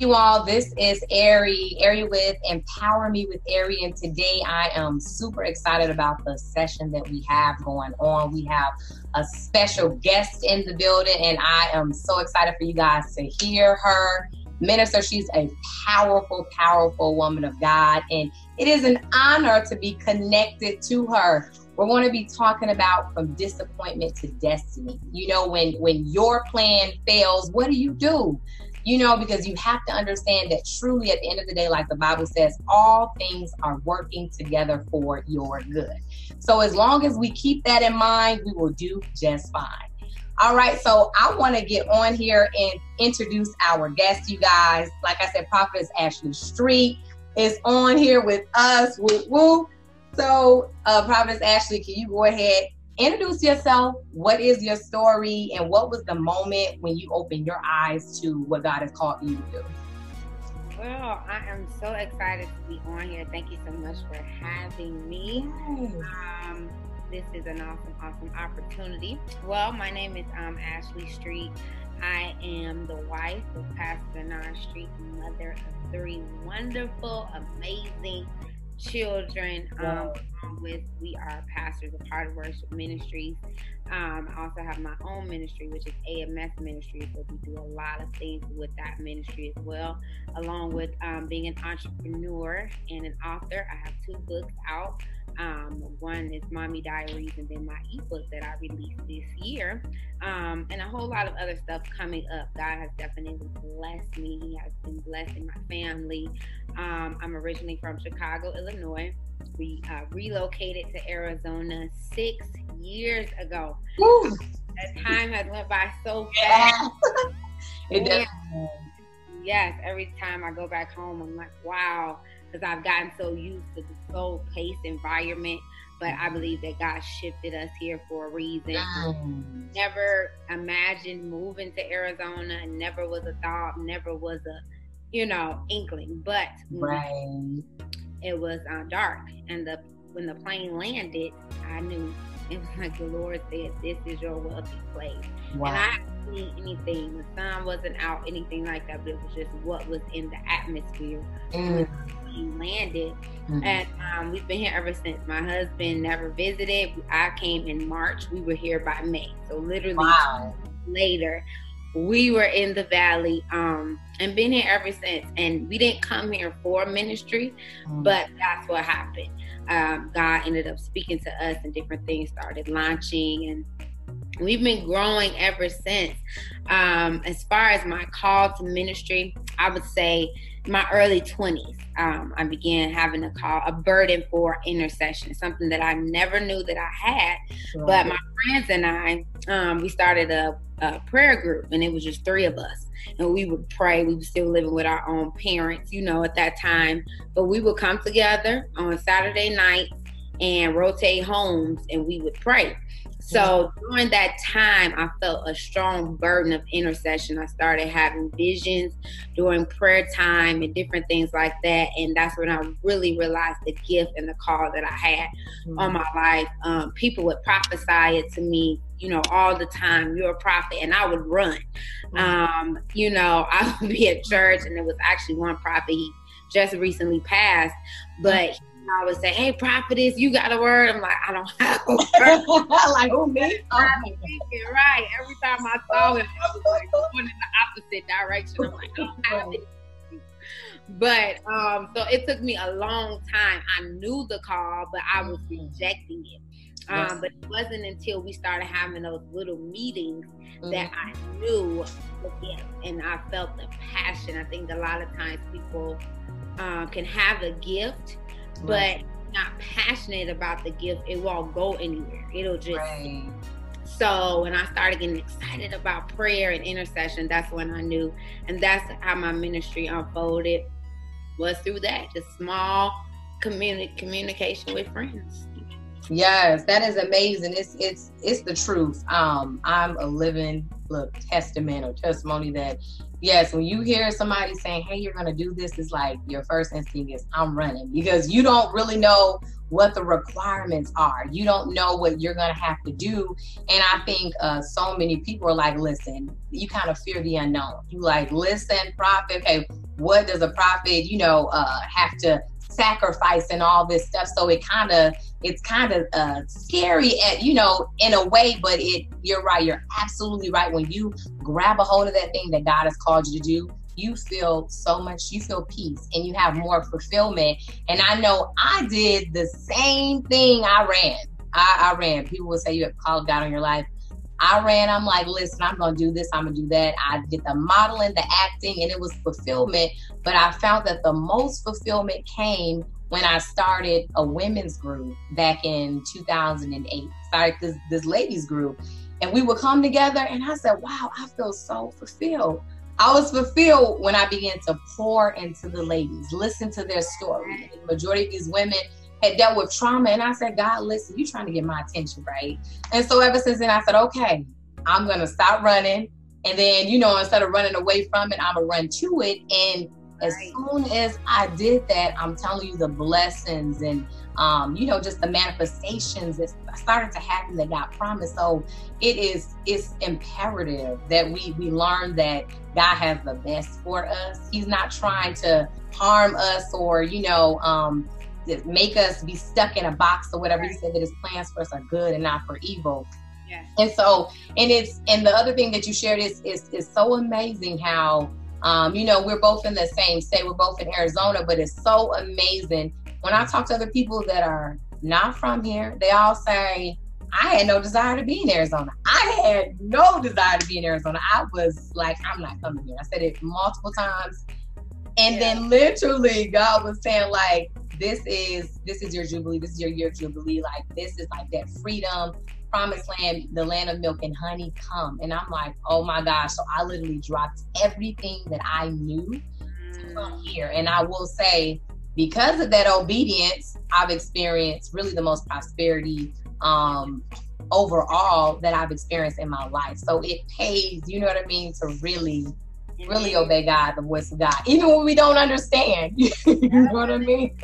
you all. This is Ari, Ari with Empower Me with Ari, and today I am super excited about the session that we have going on. We have a special guest in the building, and I am so excited for you guys to hear her. Minister, she's a powerful, powerful woman of God, and it is an honor to be connected to her. We're going to be talking about from disappointment to destiny. You know, when when your plan fails, what do you do? You know, because you have to understand that truly at the end of the day, like the Bible says, all things are working together for your good. So as long as we keep that in mind, we will do just fine. All right, so I want to get on here and introduce our guest, you guys. Like I said, Prophetess Ashley Street is on here with us. Woo woo. So, uh, Prophetess Ashley, can you go ahead introduce yourself. What is your story, and what was the moment when you opened your eyes to what God has called you to do? Well, I am so excited to be on here. Thank you so much for having me. Um, this is an awesome, awesome opportunity. Well, my name is um, Ashley Street. I am the wife of Pastor Bernard Street, mother of three wonderful, amazing children. Um, with we are pastors of Heart of Worship Ministries. Um, I also have my own ministry, which is AMS Ministries. So we do a lot of things with that ministry as well, along with um, being an entrepreneur and an author. I have two books out. Um, one is Mommy Diaries, and then my ebook that I released this year, um, and a whole lot of other stuff coming up. God has definitely blessed me. He has been blessing my family. Um, I'm originally from Chicago, Illinois. We uh, relocated to Arizona six years ago. Woo. That time has went by so fast. it does. Yes, every time I go back home, I'm like, wow because I've gotten so used to the slow paced environment. But I believe that God shifted us here for a reason. Never imagined moving to Arizona. Never was a thought. Never was a, you know, inkling. But right. It was uh, dark, and the when the plane landed, I knew it was like the Lord said, "This is your wealthy place." Wow. And I didn't see anything. The sun wasn't out, anything like that. But it was just what was in the atmosphere. Mm landed. Mm-hmm. And um, we've been here ever since. My husband never visited. I came in March. We were here by May. So literally wow. later, we were in the valley um, and been here ever since. And we didn't come here for ministry, mm-hmm. but that's what happened. Um, God ended up speaking to us, and different things started launching and we've been growing ever since. Um, as far as my call to ministry, I would say my early 20s, um, I began having a call, a burden for intercession, something that I never knew that I had. But my friends and I, um, we started a, a, prayer group, and it was just three of us. And we would pray. We were still living with our own parents, you know, at that time. But we would come together on Saturday nights and rotate homes, and we would pray. So during that time, I felt a strong burden of intercession. I started having visions during prayer time and different things like that. And that's when I really realized the gift and the call that I had mm-hmm. on my life. Um, people would prophesy it to me, you know, all the time. You're a prophet. And I would run. Mm-hmm. Um, you know, I would be at church, and there was actually one prophet, he just recently passed, but I would say, "Hey, prophetess, you got a word?" I'm like, "I don't have a word." like who me? Oh, right. Every time I saw him, I was like going in the opposite direction. I'm like, "I don't have it." But um, so it took me a long time. I knew the call, but I was mm-hmm. rejecting it. Um, but it wasn't until we started having those little meetings mm-hmm. that I knew the gift and I felt the passion. I think a lot of times people um, can have a gift but not passionate about the gift, it won't go anywhere. It'll just. Right. So when I started getting excited about prayer and intercession, that's when I knew, and that's how my ministry unfolded. Was through that, just small communi- communication with friends. Yes, that is amazing. It's it's it's the truth. Um, I'm a living look testament or testimony that yes, when you hear somebody saying, "Hey, you're gonna do this," it's like your first instinct is, "I'm running," because you don't really know what the requirements are. You don't know what you're gonna have to do, and I think uh, so many people are like, "Listen, you kind of fear the unknown. You like, listen, prophet, okay, what does a prophet, you know, uh, have to sacrifice and all this stuff. So it kind of it's kind of uh, scary at you know in a way, but it you're right. You're absolutely right. When you grab a hold of that thing that God has called you to do, you feel so much. You feel peace and you have more fulfillment. And I know I did the same thing. I ran. I, I ran. People will say you have called God on your life. I ran, I'm like, listen, I'm gonna do this, I'm gonna do that. I did the modeling, the acting, and it was fulfillment. But I found that the most fulfillment came when I started a women's group back in 2008. Started this this ladies group, and we would come together, and I said, wow, I feel so fulfilled. I was fulfilled when I began to pour into the ladies, listen to their story. The majority of these women had dealt with trauma. And I said, God, listen, you're trying to get my attention, right? And so ever since then, I said, okay, I'm going to stop running. And then, you know, instead of running away from it, I'm going to run to it. And as soon as I did that, I'm telling you the blessings and, um, you know, just the manifestations that started to happen that God promised. So it is, it's imperative that we, we learn that God has the best for us. He's not trying to harm us or, you know, um, make us be stuck in a box or whatever. He said that his plans for us are good and not for evil. Yeah. And so, and it's and the other thing that you shared is is is so amazing how um, you know, we're both in the same state, we're both in Arizona, but it's so amazing. When I talk to other people that are not from here, they all say, I had no desire to be in Arizona. I had no desire to be in Arizona. I was like, I'm not coming here. I said it multiple times. And yeah. then literally God was saying, like, this is this is your jubilee this is your year of jubilee. Like this is like that freedom promised land the land of milk and honey come. And i'm like oh my gosh. So i literally dropped everything that i knew to come mm. here. And i will say because of that obedience i've experienced really the most prosperity um overall that i've experienced in my life. So it pays you know what i mean to really really obey God, the voice of God, even when we don't understand. you know what I mean?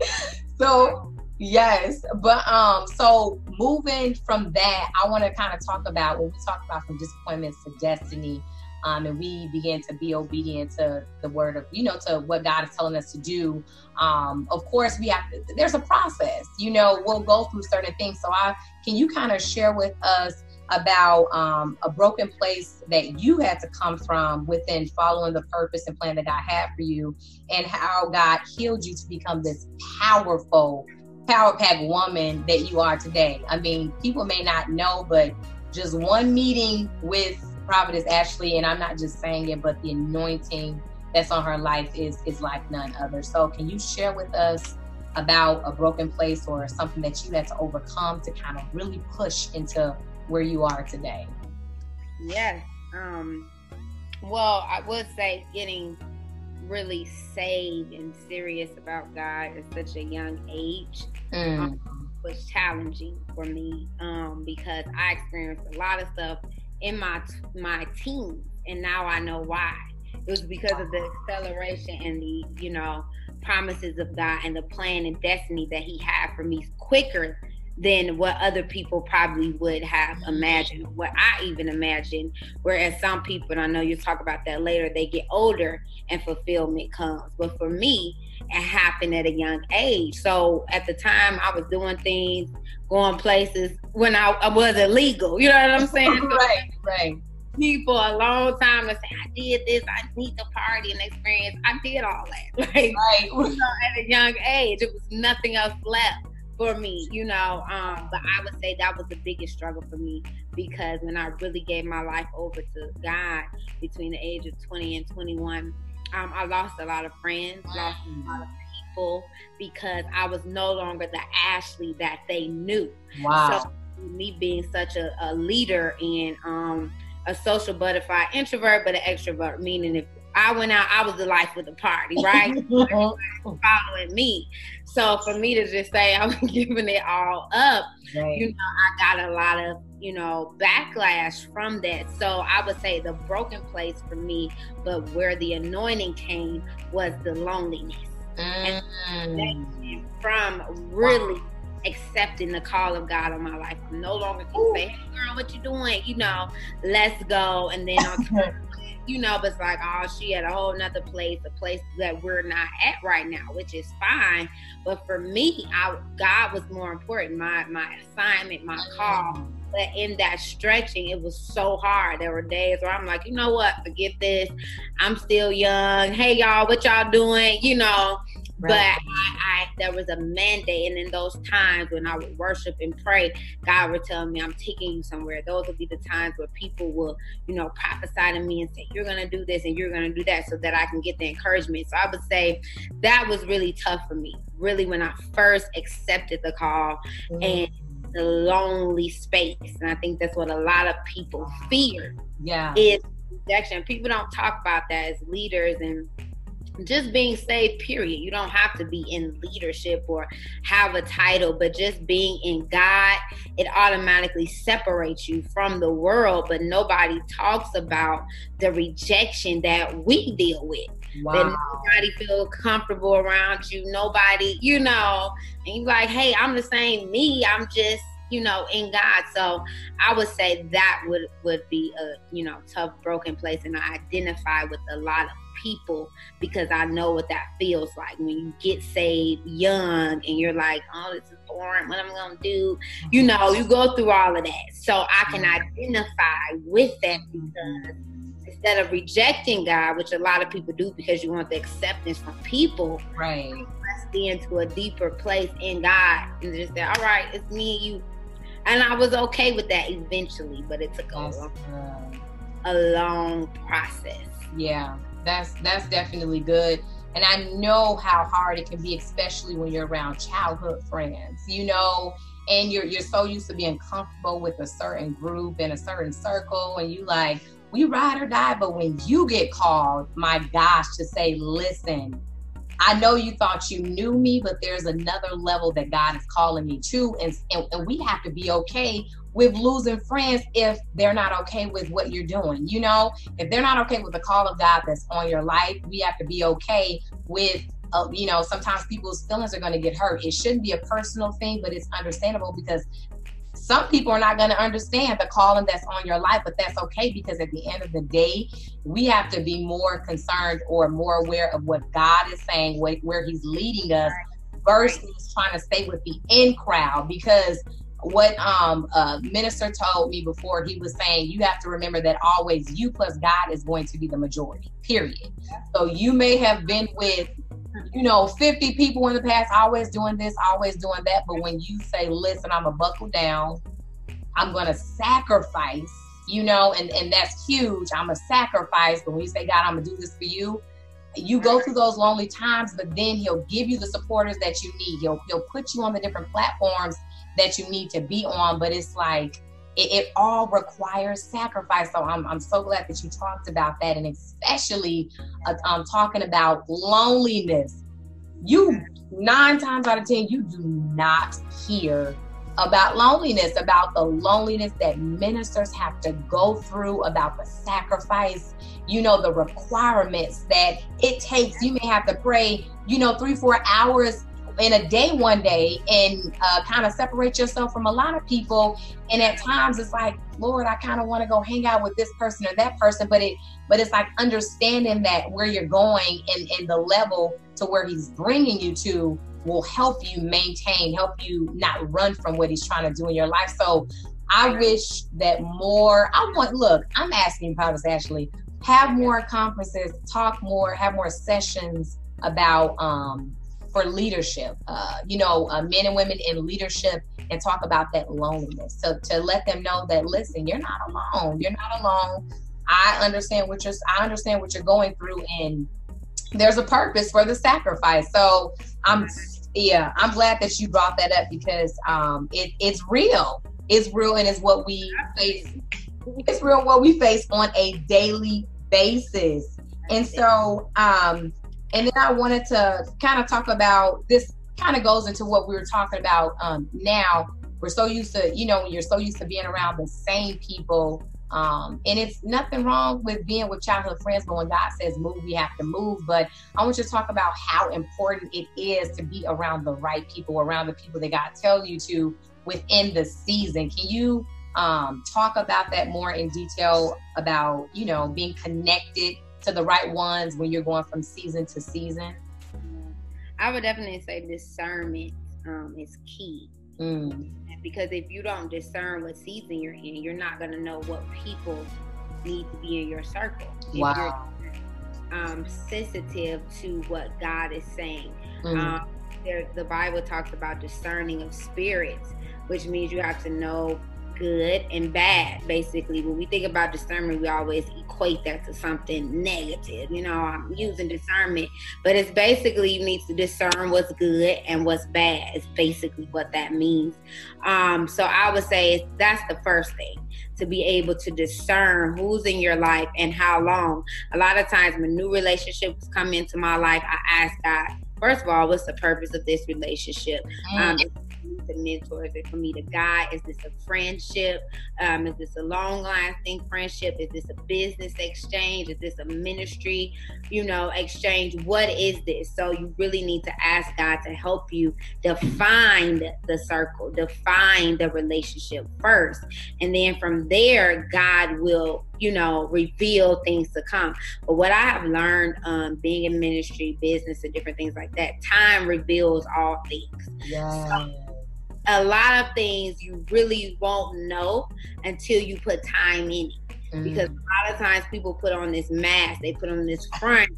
so yes, but um, so moving from that, I want to kind of talk about when we talk about from disappointments to destiny. Um, and we begin to be obedient to the word of, you know, to what God is telling us to do. Um, of course, we have, to, there's a process, you know, we'll go through certain things. So I, can you kind of share with us about um, a broken place that you had to come from within following the purpose and plan that God had for you, and how God healed you to become this powerful, power pack woman that you are today. I mean, people may not know, but just one meeting with Prophetess Ashley, and I'm not just saying it, but the anointing that's on her life is is like none other. So, can you share with us? about a broken place or something that you had to overcome to kind of really push into where you are today? Yes. Um, well, I would say getting really saved and serious about God at such a young age mm. um, was challenging for me um, because I experienced a lot of stuff in my my teens, and now I know why. It was because of the acceleration and the you know promises of God and the plan and destiny that He had for me quicker than what other people probably would have imagined, what I even imagined. Whereas some people, and I know you'll talk about that later, they get older and fulfillment comes. But for me, it happened at a young age. So at the time, I was doing things, going places when I, I wasn't legal. You know what I'm saying? right, right. People a long time to say I did this, I need the party and experience. I did all that. Like right. you know, at a young age, it was nothing else left for me, you know. Um, but I would say that was the biggest struggle for me because when I really gave my life over to God between the age of 20 and 21, um, I lost a lot of friends, lost a lot of people because I was no longer the Ashley that they knew. Wow. So me being such a, a leader and um, a social butterfly introvert, but an extrovert, meaning if I went out, I was the life of the party, right? following me. So for me to just say I'm giving it all up, right. you know, I got a lot of, you know, backlash from that. So I would say the broken place for me, but where the anointing came was the loneliness. Mm. And from really wow. accepting the call of God on my life. I'm no longer can say, hey girl, what you doing? You know, let's go. And then on you know, but it's like, oh, she at a whole nother place, a place that we're not at right now, which is fine. But for me, I, God was more important. My my assignment, my call. But in that stretching, it was so hard. There were days where I'm like, you know what, forget this. I'm still young. Hey y'all, what y'all doing? You know, Right. But I, I, there was a mandate, and in those times when I would worship and pray, God would tell me, "I'm taking you somewhere." Those would be the times where people will, you know, prophesy to me and say, "You're gonna do this and you're gonna do that," so that I can get the encouragement. So I would say that was really tough for me. Really, when I first accepted the call mm-hmm. and the lonely space, and I think that's what a lot of people fear. Yeah, is rejection. People don't talk about that as leaders and just being saved period. You don't have to be in leadership or have a title but just being in god it automatically separates you from the world but nobody talks about the rejection that we deal with. Wow. that nobody feels comfortable around you. Nobody you know and you're like hey i'm the same me. I'm just you know in god. So i would say that would would be a you know tough broken place and i identify with a lot of people because I know what that feels like when you get saved young and you're like, oh, this is boring. What am I gonna do? You mm-hmm. know, you go through all of that. So I can mm-hmm. identify with that mm-hmm. because instead of rejecting God, which a lot of people do because you want the acceptance from people, right? Press into a deeper place in God and just say, all right, it's me and you. And I was okay with that eventually, but it took a long, uh a long process. Yeah that's that's definitely good and i know how hard it can be especially when you're around childhood friends you know and you're you're so used to being comfortable with a certain group in a certain circle and you like we ride or die but when you get called my gosh to say listen I know you thought you knew me, but there's another level that God is calling me to. And, and, and, we have to be okay with losing friends if they're not okay with what you're doing. You know, if they're not okay with the call of God that's on your life, we have to be okay with. Uh, you know, sometimes people's feelings are going to get hurt. It shouldn't be a personal thing, but it's understandable because some people are not going to understand the calling that's on your life, but that's okay because at the end of the day, we have to be more concerned or more aware of what God is saying, where He's leading us, versus trying to stay with the in crowd because what um uh minister told me before he was saying you have to remember that always you plus god is going to be the majority period. So you may have been with you know 50 people in the past always doing this always doing that but when you say listen i'm a buckle down. I'm gonna sacrifice you know and and that's huge i'm a sacrifice but when you say god i'm gonna do this for you you go through those lonely times but then he'll give you the supporters that you need. He'll he'll put you on the different platforms that you need to be on, but it's like it, it, all requires sacrifice. So I'm, I'm so glad that you talked about that, and especially uh, um, talking about loneliness. You nine times out of ten, you do not hear about loneliness, about the loneliness that ministers have to go through, about the sacrifice, you know, the requirements that it takes. You may have to pray, you know, three, four hours in a day one day and uh, kind of separate yourself from a lot of people. And at times it's like lord i kind of want to go hang out with this person or that person but it but it's like understanding that where you're going and, and the level to where he's bringing you to will help you maintain help you not run from what he's trying to do in your life. So i wish that more i want look i'm asking Prophetess Ashley have more conferences talk more have more sessions about um for leadership, uh, you know, uh, men and women in leadership and talk about that loneliness. So to let them know that, listen, you're not alone. You're not alone. I understand what you're, I understand what you're going through and there's a purpose for the sacrifice. So I'm, yeah, I'm glad that you brought that up because um, it, it's real. It's real and it's what we face. It's real what we face on a daily basis. And so, um, and then I wanted to kind of talk about this kind of goes into what we were talking about um, now. We're so used to, you know, you're so used to being around the same people. Um, and it's nothing wrong with being with childhood friends, but when God says move, we have to move. But I want you to talk about how important it is to be around the right people, around the people that God tells you to within the season. Can you um, talk about that more in detail about, you know, being connected to the right ones when you're going from season to season? I would definitely say discernment um, is key. Mm. Because if you don't discern what season you're in, you're not going to know what people need to be in your circle. Wow. you're um, sensitive to what God is saying. Mm. Um, there, the Bible talks about discerning of spirits, which means you have to know good and bad. Basically, when we think about discernment, we always equate that to something negative. You know, I'm using discernment, but it's basically you need to discern what's good and what's bad. Is basically what that means. Um, so I would say that's the first thing to be able to discern who's in your life and how long. A lot of times when new relationships come into my life, I ask God, first of all, what's the purpose of this relationship? Mm. Um, to mentor? Is it for me to guide? Is this a friendship? Um, is this a long lasting friendship? Is this a business exchange? Is this a ministry, you know, exchange? What is this? So you really need to ask God to help you define the circle, define the relationship first. And then from there, God will you know, reveal things to come. But what I have learned um, being in ministry, business, and different things like that, time reveals all things. Yeah. So a lot of things you really won't know until you put time in it. Mm. Because a lot of times people put on this mask, they put on this front.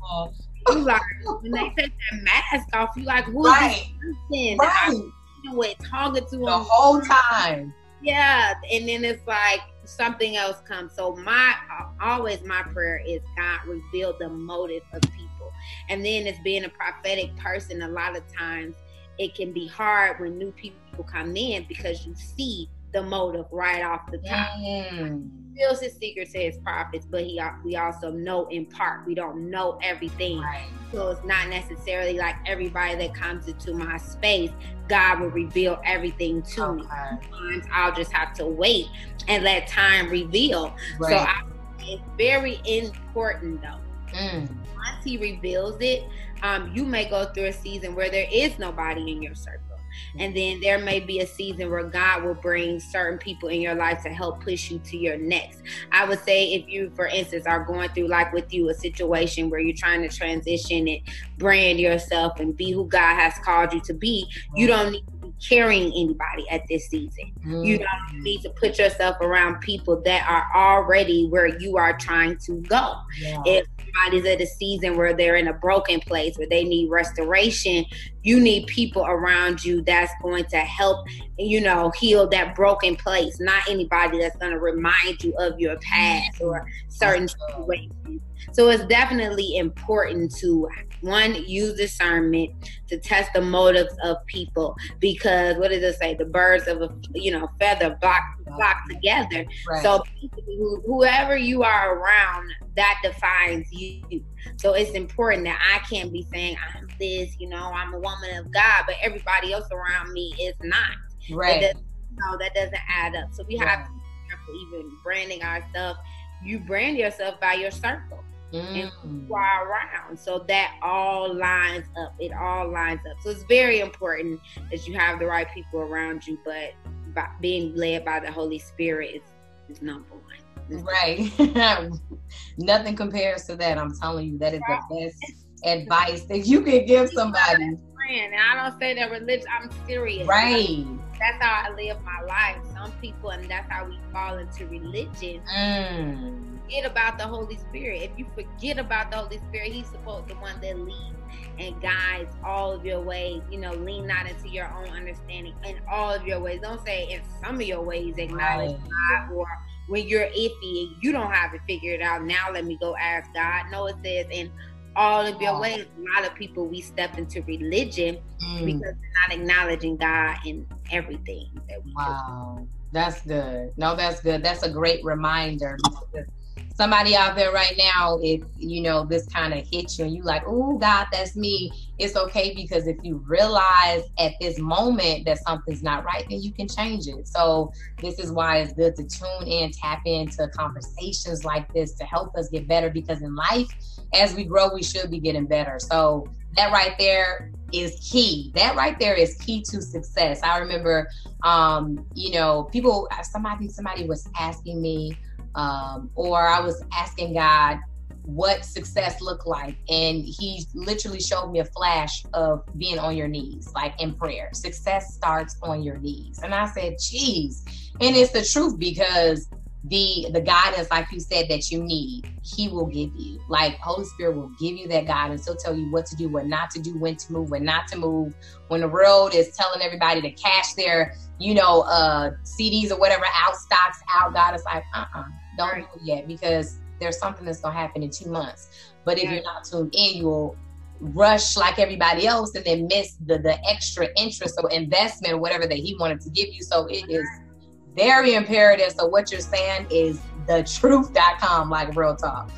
you like when they take that mask off, you like who right. is this? Right. You talking to them the whole time. Yeah, and then it's like something else comes. So my always my prayer is God reveal the motive of people, and then as being a prophetic person. A lot of times it can be hard when new people come in because you see the motive right off the top. Mm. He his secret to his prophets, but he we also know in part. We don't know everything. Right. So it's not necessarily like everybody that comes into my space, God will reveal everything to okay. me. Sometimes I'll just have to wait and let time reveal. Right. So I, it's very important though. Mm. Once he reveals it, um, you may go through a season where there is nobody in your circle. And then there may be a season where God will bring certain people in your life to help push you to your next. I would say if you, for instance, are going through like with you a situation where you're trying to transition and brand yourself and be who God has called you to be, you don't need to be carrying anybody at this season. Mm. You don't need to put yourself around people that are already where you are trying to go. Yeah. If somebody's at a season where they're in a broken place where they need restoration. You need people around you that's going to help you know heal that broken place. Not anybody that's going to remind you of your past or certain situations. So it's definitely important to one use discernment to test the motives of people because what does it say? The birds of a you know feather flock flock together. Right. so whoever you are around that defines you. So it's important that i can't be saying i'm this you know i'm a woman of god but everybody else around me is not. Right. no that doesn't add up. So we right. have to be careful even branding ourselves. you brand yourself by your circle mm. and who are around. So that all lines up. It all lines up. So it's very important that you have the right people around you, but being led by the Holy Spirit is, is number one. Right. Nothing compares to that. I'm telling you, that is right. the best advice that you can give somebody. And I don't say that religion, I'm serious. Right. That's how I live my life. Some people, and that's how we fall into religion. Mm forget about the Holy Spirit. If you forget about the Holy Spirit, He's supposed to the one that leads and guides all of your ways. You know, lean not into your own understanding in all of your ways. Don't say in some of your ways acknowledge right. God or when you're iffy and you don't have to figure it figured out. Now let me go ask God. No, it says in all of your ways. A lot of people we step into religion mm. because they're not acknowledging God in everything that we wow. do. That's good. No, that's good. That's a great reminder somebody out there right now, if you know this kind of hits you and you like, oh God, that's me, it's okay because if you realize at this moment that something's not right, then you can change it. So this is why it's good to tune in, tap into conversations like this to help us get better because in life, as we grow, we should be getting better. So that right there, is key. That right there is key to success. I remember, um, you know, people, somebody, somebody was asking me, um, or I was asking God what success looked like, and He literally showed me a flash of being on your knees, like in prayer. Success starts on your knees, and I said, "Geez," and it's the truth because the the guidance like you said that you need he will give you. Like holy spirit will give you that guidance. He'll tell you what to do what not to do when to move when not to move. When the world is telling everybody to cash their you know uh cds or whatever out stocks out god is like uh-uh don't right. do yet because there's something that's gonna happen in two months but if you're not tuned in you'll rush like everybody else and then miss the the extra interest or investment or whatever that he wanted to give you so it is very imperative. So what you're saying is the truth.com, like real talk.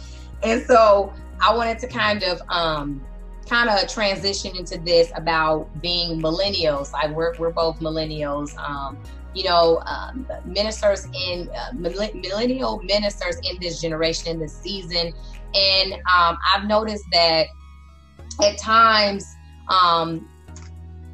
And so I wanted to kind of um kind of transition into this about being millennials. Like we're we're both millennials. Um, you know, um, ministers in uh, millennial ministers in this generation, in this season, and um, I've noticed that at times um,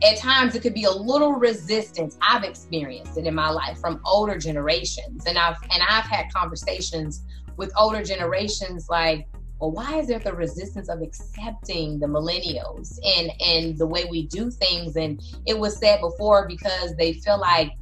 at times it could be a little resistance i've experienced it in my life from older generations. And i've and i've had conversations with older generations like well why is there the resistance of accepting the millennials and and the way we do things? And it was said before because they feel like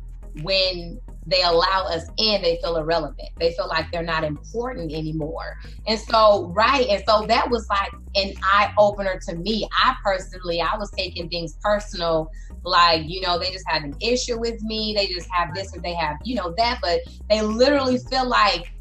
when they allow us in, they feel irrelevant. They feel like they're not important anymore. And so, right. And so that was like an eye opener to me. I personally, I was taking things personal, like, you know, they just have an issue with me. They just have this or they have, you know, that. But they literally feel like,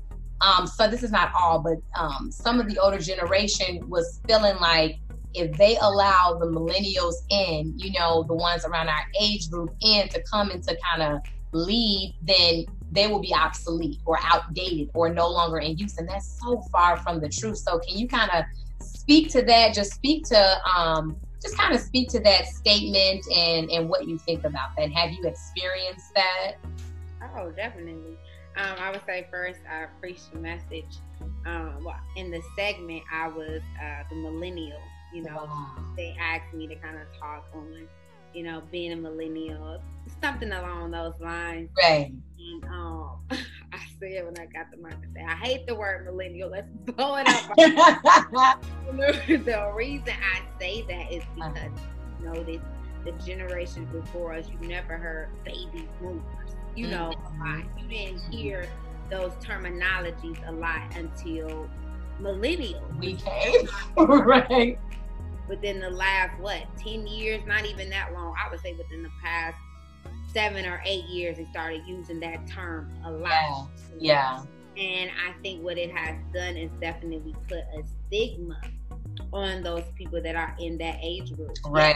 um, so this is not all, but um, some of the older generation was feeling like if they allow the millennials in, you know, the ones around our age group in to come into kind of lead, then they will be obsolete or outdated or no longer in use. And that's so far from the truth. So can you kind of speak to that? Just speak to um just kind of speak to that statement and and what you think about that. Have you experienced that? Oh, definitely. Um, I would say first, I preached the message. Um, well, in the segment, I was uh, the millennial. You know, wow. they asked me to kind of talk on you know, being a millennial, something along those lines. Right. And um, I said when I got the mic, I said, I hate the word millennial. Let's blow it up. the reason I say that is uh-huh. because uh-huh. you know this the generations before us, you never heard baby boomers. You know, mm-hmm. you didn't hear those terminologies a lot until millennials. We came, right? Within the last what 10 years? Not even that long. I would say within the past seven or eight years they started using that term a lot. Yeah, yeah. and i think what it has done is definitely put a stigma on those people that are in that age group. Right.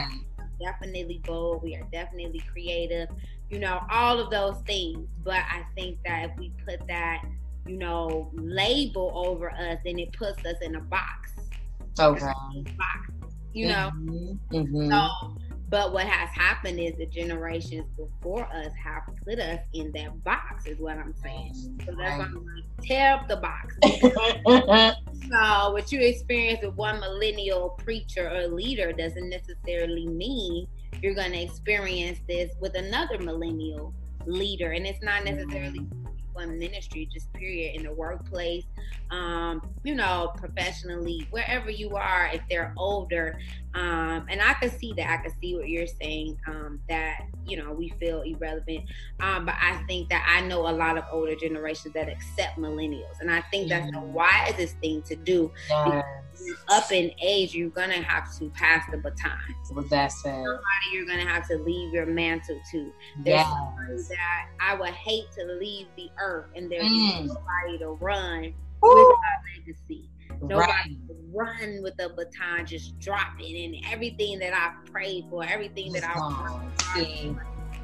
definitely bold. We are definitely creative. You know all of those things. But i think that if we put that you know label over us then it puts us in a box. Okay. Box you know. Mm-hmm. Mm-hmm. So, but what has happened is the generations before us have put us in that box, is what I'm saying. So that's why I'm like, tear up the box. so what you experience with one millennial preacher or leader doesn't necessarily mean you're going to experience this with another millennial leader, and it's not necessarily mm-hmm ministry, just period, in the workplace, um, you know, professionally, wherever you are, if they're older. Um, and I can see that. I can see what you're saying, um, that, you know, we feel irrelevant. Um, but I think that I know a lot of older generations that accept millennials. And I think that's the wisest thing to do. Yes. Up in age, you're gonna have to pass the baton. What that said. Somebody you're gonna have to leave your mantle to. There's yes. that I would hate to leave the earth and there's mm. nobody to run Ooh. with my legacy. Nobody right. run with the baton, just drop it, and everything that I prayed for, everything that I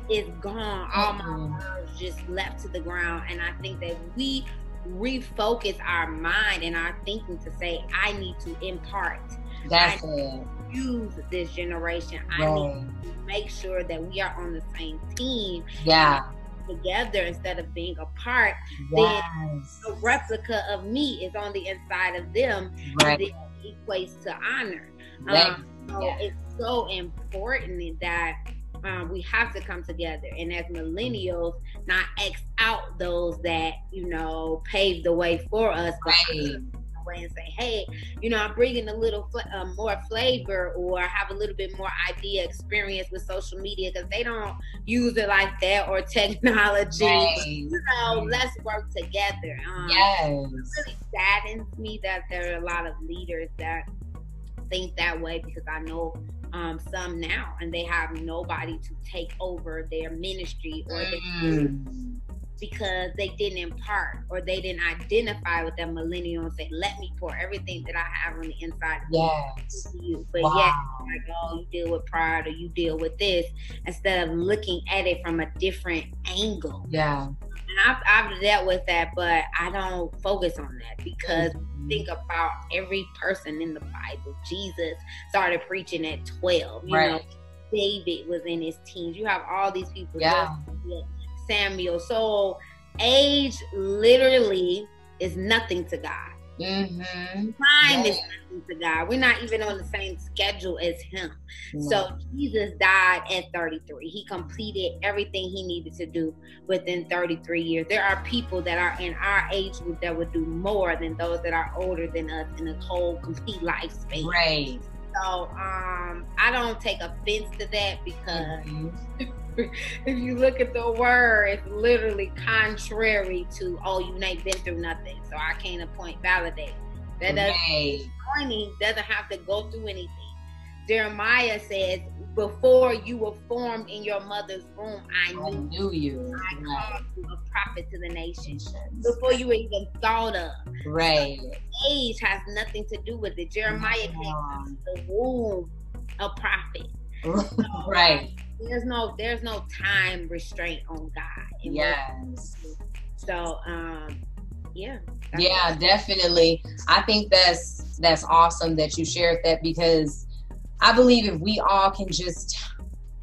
is gone. All my words just left to the ground, and I think that we refocus our mind and our thinking to say, I need to impart. That's I it. Use this generation. Right. I need to make sure that we are on the same team. Yeah together instead of being apart, yes. then a replica of me is on the inside of them. Right. And it equates to honor. Um, so yeah. it's so important that um, we have to come together and as millennials not x out those that you know paved the way for us right way and say, hey, you know, I'm bringing a little fl- uh, more flavor or have a little bit more idea experience with social media because they don't use it like that or technology. Right. You know, let's work together. Um, yes. It really saddens me that there are a lot of leaders that think that way because I know um, some now and they have nobody to take over their ministry or mm because they didn't impart or they didn't identify with that millennial and say, "Let me pour everything that I have on the inside of yes. you." But wow. yet, like, oh, you deal with pride or you deal with this instead of looking at it from a different angle. Yeah. And I've, I've dealt with that, but I don't focus on that because mm-hmm. think about every person in the Bible. Jesus started preaching at twelve. You right. know, David was in his teens. You have all these people. Yeah. Samuel. So age literally is nothing to God. Mm-hmm. Time yeah. is nothing to God. We're not even on the same schedule as Him. So Jesus died at 33. He completed everything He needed to do within 33 years. There are people that are in our age group that would do more than those that are older than us in a whole complete lifespan. Right. So um, I don't take offense to that because. Mm-hmm. if you look at the word, it's literally contrary to, oh, you ain't been through nothing, so I can't appoint validate. That doesn't money doesn't have to go through anything. Jeremiah says, Before you were formed in your mother's womb, I knew, I knew you. I called you a prophet to the nations. Before you were even thought of. Right. age has nothing to do with it. Jeremiah came from the womb a prophet. So, right there's no there's no time restraint on God. Yes. So um yeah. Yeah, definitely. I think that's that's awesome that you shared that because I believe if we all can just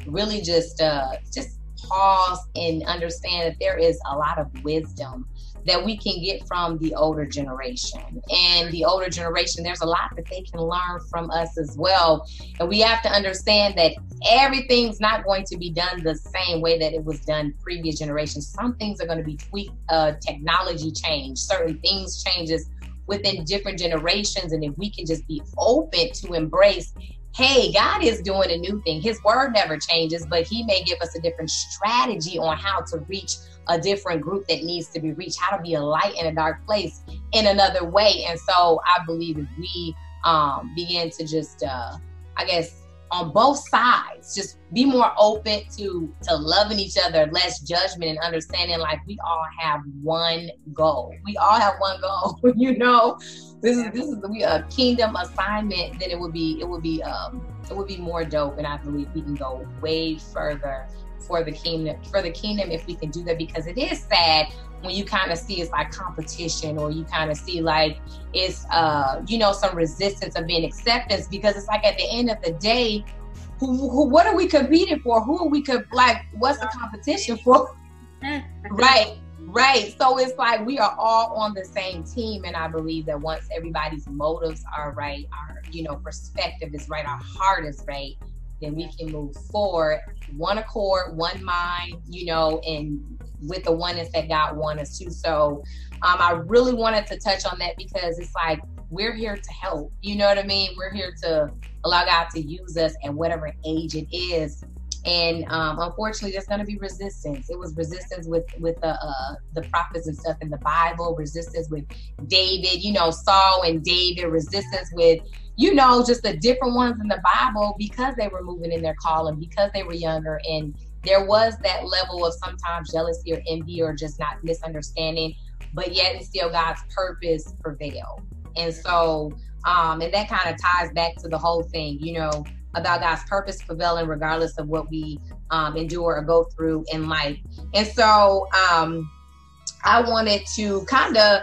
really just uh just pause and understand that there is a lot of wisdom that we can get from the older generation. And the older generation, there's a lot that they can learn from us as well. And we have to understand that everything's not going to be done the same way that it was done previous generations. Some things are going to be tweaked, uh, technology change, certain things changes within different generations. And if we can just be open to embrace hey, God is doing a new thing. His word never changes, but He may give us a different strategy on how to reach a different group that needs to be reached, how to be a light in a dark place in another way. And so I believe if we um, begin to just, uh, I guess, on both sides, just be more open to to loving each other, less judgment and understanding. Like we all have one goal. We all have one goal. you know, this is this is a kingdom assignment. Then it would be it would be um it would be more dope, and I believe we can go way further for the kingdom for the kingdom if we can do that because it is sad when you kind of see it's like competition or you kind of see like it's uh you know some resistance of being acceptance because it's like at the end of the day who, who what are we competing for? Who are we could like what's the competition for? Right right. So it's like we are all on the same team and i believe that once everybody's motives are right our you know perspective is right our heart is right then we can move forward one accord, one mind, you know, and with the oneness that God wants us to. So um, I really wanted to touch on that because it's like we're here to help. You know what I mean? We're here to allow God to use us at whatever age it is. And um, unfortunately, there's going to be resistance. It was resistance with with the uh, the prophets and stuff in the Bible. Resistance with David, you know, Saul and David. Resistance with you know, just the different ones in the Bible because they were moving in their calling, because they were younger. And there was that level of sometimes jealousy or envy or just not misunderstanding, but yet and still God's purpose prevailed. And so, um, and that kind of ties back to the whole thing, you know, about God's purpose prevailing regardless of what we um, endure or go through in life. And so, um, I wanted to kind of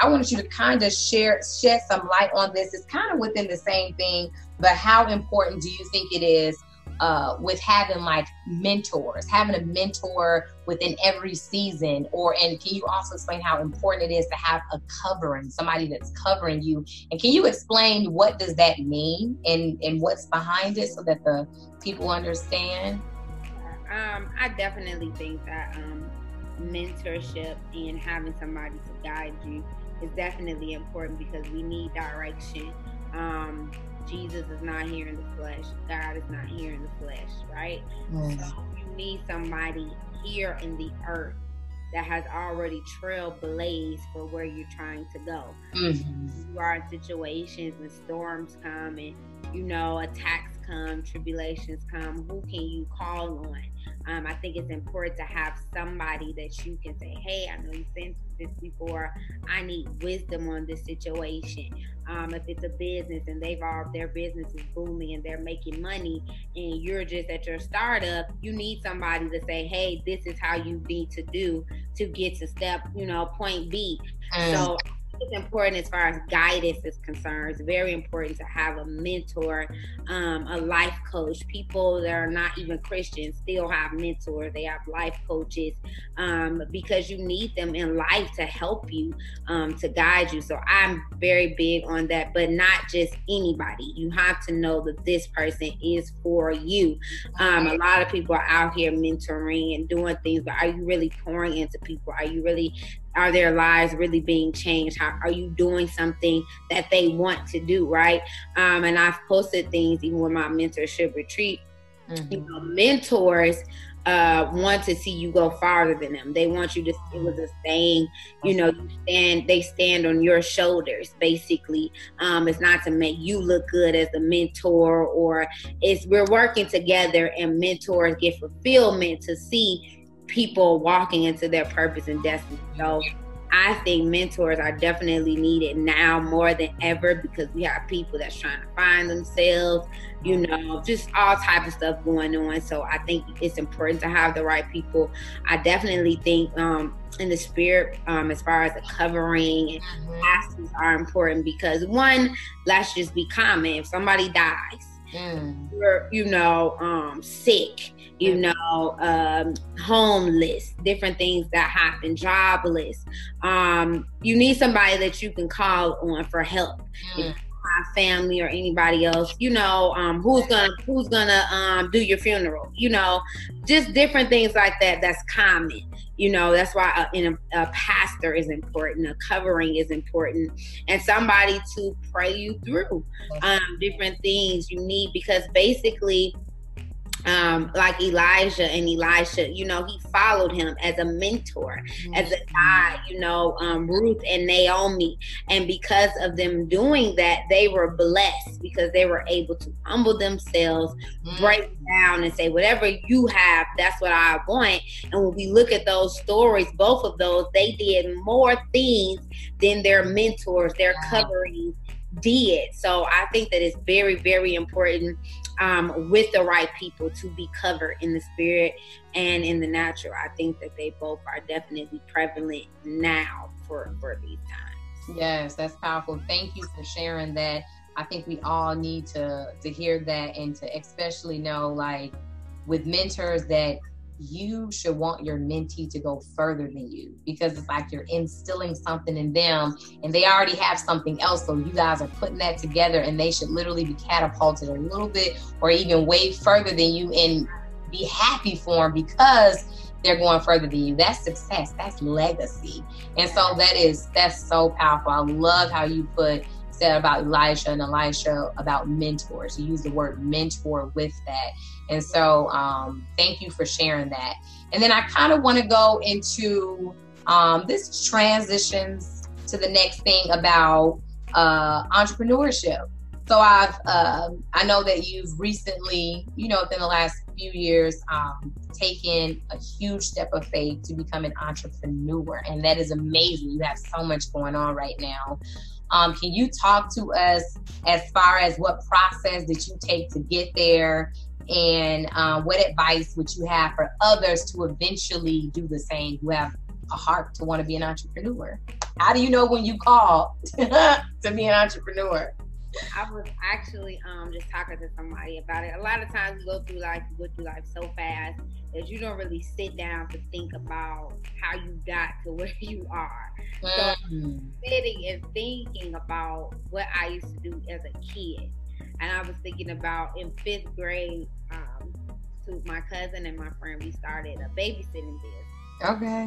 I wanted you to kind of share shed some light on this. It's kind of within the same thing, but how important do you think it is uh, with having like mentors, having a mentor within every season, or and can you also explain how important it is to have a covering, somebody that's covering you, and can you explain what does that mean and and what's behind it so that the people understand? Um, I definitely think that um, mentorship and having somebody to guide you is definitely important because we need direction. Um, Jesus is not here in the flesh. God is not here in the flesh, right? Mm. So you need somebody here in the earth that has already trailblazed for where you're trying to go. Mm-hmm. You are in situations when storms come and you know attacks come, tribulations come. Who can you call on? Um, I think it's important to have somebody that you can say, "Hey, I know you've been through this before. I need wisdom on this situation." Um, if it's a business and they've all their business is booming and they're making money, and you're just at your startup, you need somebody to say, "Hey, this is how you need to do to get to step, you know, point B." Mm. So it's important as far as guidance is concerned. It's very important to have a mentor, um, a life coach. People that are not even Christians still have mentors. They have life coaches um, because you need them in life to help you, um, to guide you. So I'm very big on that, but not just anybody. You have to know that this person is for you. Um, a lot of people are out here mentoring and doing things, but are you really pouring into people? Are you really are their lives really being changed how are you doing something that they want to do right um, and i've posted things even with my mentorship retreat mm-hmm. you know mentors uh, want to see you go farther than them. They want you to. It was a saying, you know, you stand. They stand on your shoulders. Basically, um, it's not to make you look good as a mentor, or it's we're working together, and mentors get fulfillment to see people walking into their purpose and destiny. So I think mentors are definitely needed now more than ever because we have people that's trying to find themselves, you know, just all type of stuff going on. So I think it's important to have the right people. I definitely think um, in the spirit, um, as far as the covering and pastors are important because one, let's just be common. If somebody dies, mm. you're, you know, um, sick you know, um, homeless, different things that happen, jobless. Um, you need somebody that you can call on for help. Mm. family or anybody else, you know, um, who's gonna who's gonna um, do your funeral, you know, just different things like that. That's common, you know. That's why a, in a, a pastor is important, a covering is important, and somebody to pray you through um, different things you need because basically um, like Elijah and Elisha, you know, he followed him as a mentor, mm-hmm. as a guy, you know, um, Ruth and Naomi. And because of them doing that, they were blessed because they were able to humble themselves, mm-hmm. break down, and say, whatever you have, that's what I want. And when we look at those stories, both of those, they did more things than their mentors, their coverings did. So I think that it's very, very important um, with the right people to be covered in the spirit and in the natural. I think that they both are definitely prevalent now for for these times. Yes, that's powerful. Thank you for sharing that. I think we all need to to hear that and to especially know like with mentors that you should want your mentee to go further than you because it's like you're instilling something in them and they already have something else. So you guys are putting that together and they should literally be catapulted a little bit or even way further than you and be happy for them because they're going further than you. That's success. That's legacy. And so that is that's so powerful. I love how you put said about Elijah and Elisha about mentors. You use the word mentor with that. And so um, thank you for sharing that. And then I kind of want to go into um, this transitions to the next thing about uh, entrepreneurship. So I've uh, I know that you've recently, you know, within the last few years, um, taken a huge step of faith to become an entrepreneur, and that is amazing. You have so much going on right now. Um, can you talk to us as far as what process did you take to get there? And um, what advice would you have for others to eventually do the same who have a heart to want to be an entrepreneur? How do you know when you call to be an entrepreneur? I was actually um just talking to somebody about it. A lot of times we go through life, we go through life so fast that you don't really sit down to think about how you got to where you are. Mm-hmm. So sitting and thinking about what I used to do as a kid. And I was thinking about in fifth grade, um, to my cousin and my friend, we started a babysitting business. Okay.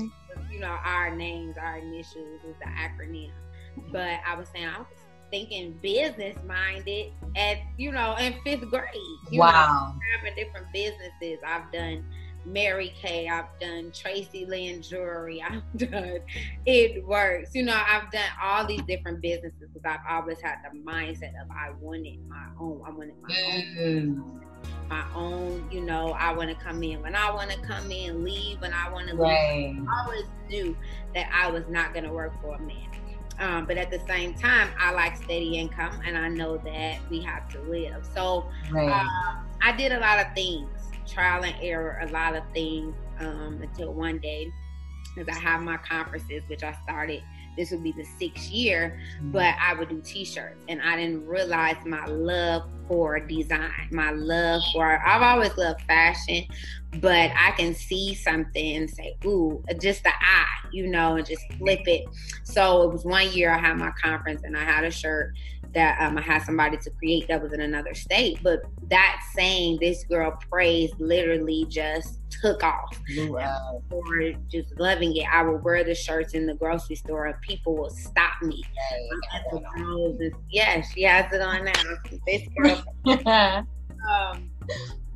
You know, our names, our initials is the acronym. But I was saying I was thinking business minded at you know in fifth grade. You wow. Know, having different businesses. I've done Mary Kay. I've done Traci Lynn Jewelry. I've done It Works. You know, I've done all these different businesses because I've always had the mindset of I wanted my own. I wanted my mm. own. My own, you know, I want to come in when I want to come in, leave when I want to right. leave. I always knew that I was not going to work for a man. Um, but at the same time, I like steady income and I know that we have to live. So right. uh, I did a lot of things trial and error a lot of things um, until one day, as I have my conferences, which I started. This would be the sixth year, mm-hmm. but I would do T-shirts, and I didn't realize my love for design, my love for. I've always loved fashion, but I can see something and say, "Ooh," just the eye, you know, and just flip it. So it was one year I had my conference, and I had a shirt that um, I had somebody to create that was in another state. But that saying, this girl praise literally just took off. Wow. For just loving it. I would wear the shirts in the grocery store and people will stop me. Yeah, she has it on now. This girl. um,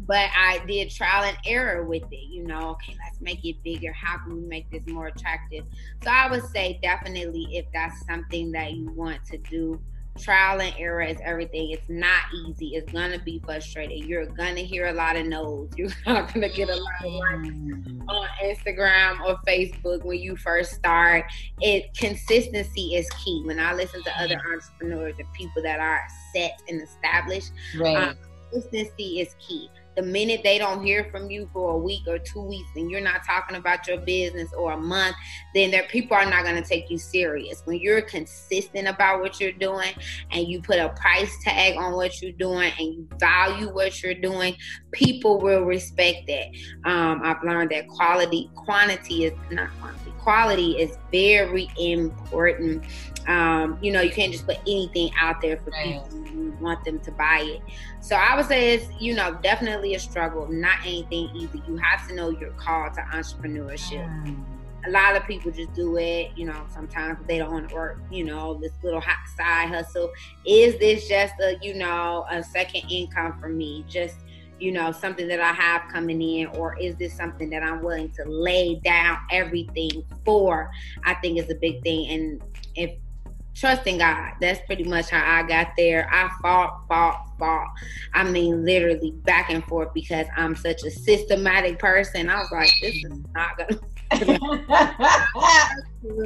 but I did trial and error with it. You know, okay, let's make it bigger. How can we make this more attractive? So I would say definitely if that's something that you want to do, trial and error is everything. It's not easy. It's gonna be frustrating. You're gonna hear a lot of no's. You're not gonna get a lot of likes mm. on Instagram or Facebook when you first start. It consistency is key. When I listen to other entrepreneurs and people that are set and established, right. um, consistency is key the minute they don't hear from you for a week or two weeks and you're not talking about your business or a month, then their people are not going to take you serious. When you're consistent about what you're doing and you put a price tag on what you're doing and you value what you're doing, people will respect that. Um, I've learned that quality, quantity is not quantity, quality is very important. Um, you know, you can't just put anything out there for people want them to buy it. So I would say it's, you know, definitely a struggle, not anything easy. You have to know your call to entrepreneurship. Mm. A lot of people just do it, you know, sometimes they don't want to work, you know, this little hot side hustle. Is this just a, you know, a second income for me? Just you know, something that I have coming in, or is this something that I'm willing to lay down everything for? I think is a big thing. And if trusting God. That's pretty much how I got there. I fought, fought, fought. I mean, literally back and forth because I'm such a systematic person. I was like, this is not gonna.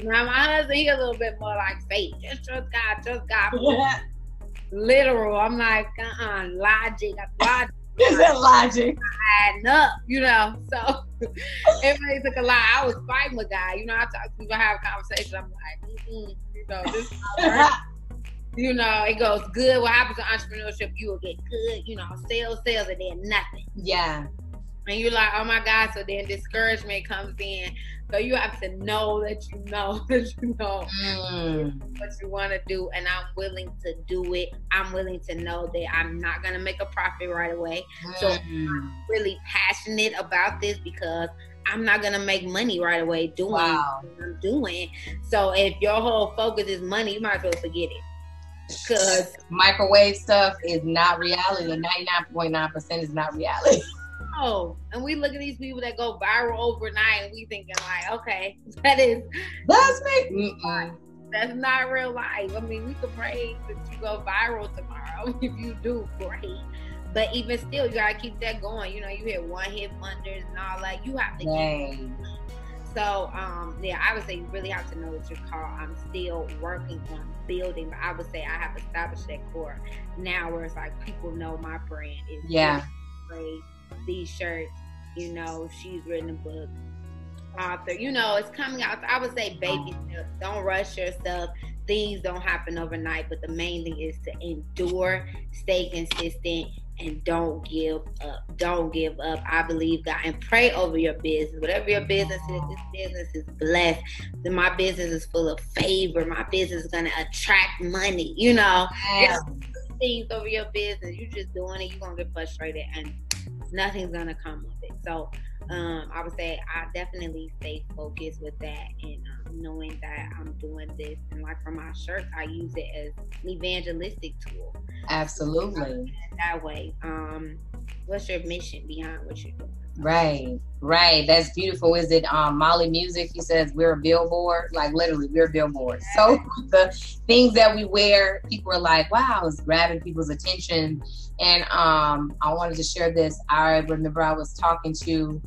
now my husband, he a little bit more like faith. Just trust God, trust God. Yeah. Literal. I'm like, uh-uh, logic, logic. Is that logic? Adding up, you know. So it really took a lot. I was fighting with guy. You know, I talk to people, have a conversation. I'm like, mm you know, this you know, it goes good. What happens to entrepreneurship? You will get good, you know, sales, sales, and then nothing. Yeah. And you're like, oh my God. So then discouragement comes in. So you have to know that you know that you know mm. what you want to do. And I'm willing to do it. I'm willing to know that I'm not going to make a profit right away. Mm. So I'm really passionate about this because I'm not gonna make money right away doing wow. what I'm doing. So if your whole focus is money, you might as well forget it. Because microwave stuff is not reality. The 99.9% is not reality. Oh, and we look at these people that go viral overnight, and we thinking like, okay, that is that's me. Mm-mm. That's not real life. I mean, we could pray that you go viral tomorrow. If you do, great. But even still, you gotta keep that going. You know, you hit one hit wonders and all that. You have to keep. So, um, yeah, I would say you really have to know what you're called. I'm still working on building, but I would say I have established that core now, where it's like people know my brand is yeah, these shirts. You know, she's written a book author. You know, it's coming out. I would say baby steps. Don't rush yourself. things don't happen overnight, but the main thing is to endure, stay consistent, and don't give up. Don't give up. I believe God and pray over your business. Whatever your business is, this business is blessed. My business is full of favor. My business is gonna attract money. You know. Things over your business. You're just doing it. You're gonna get frustrated, and nothing's gonna come of it. So um, I would say I definitely stay focused with that and um, knowing that I'm doing this. And like for my shirts, I use it as an evangelistic tool. Absolutely. That way. Um, what's your mission behind what you're doing? Right, right. That's beautiful. Is it um Molly Music? He says we're a billboard. Like literally, we're a billboard. So the things that we wear, people are like, wow, it's grabbing people's attention. And um, I wanted to share this. I remember I was talking to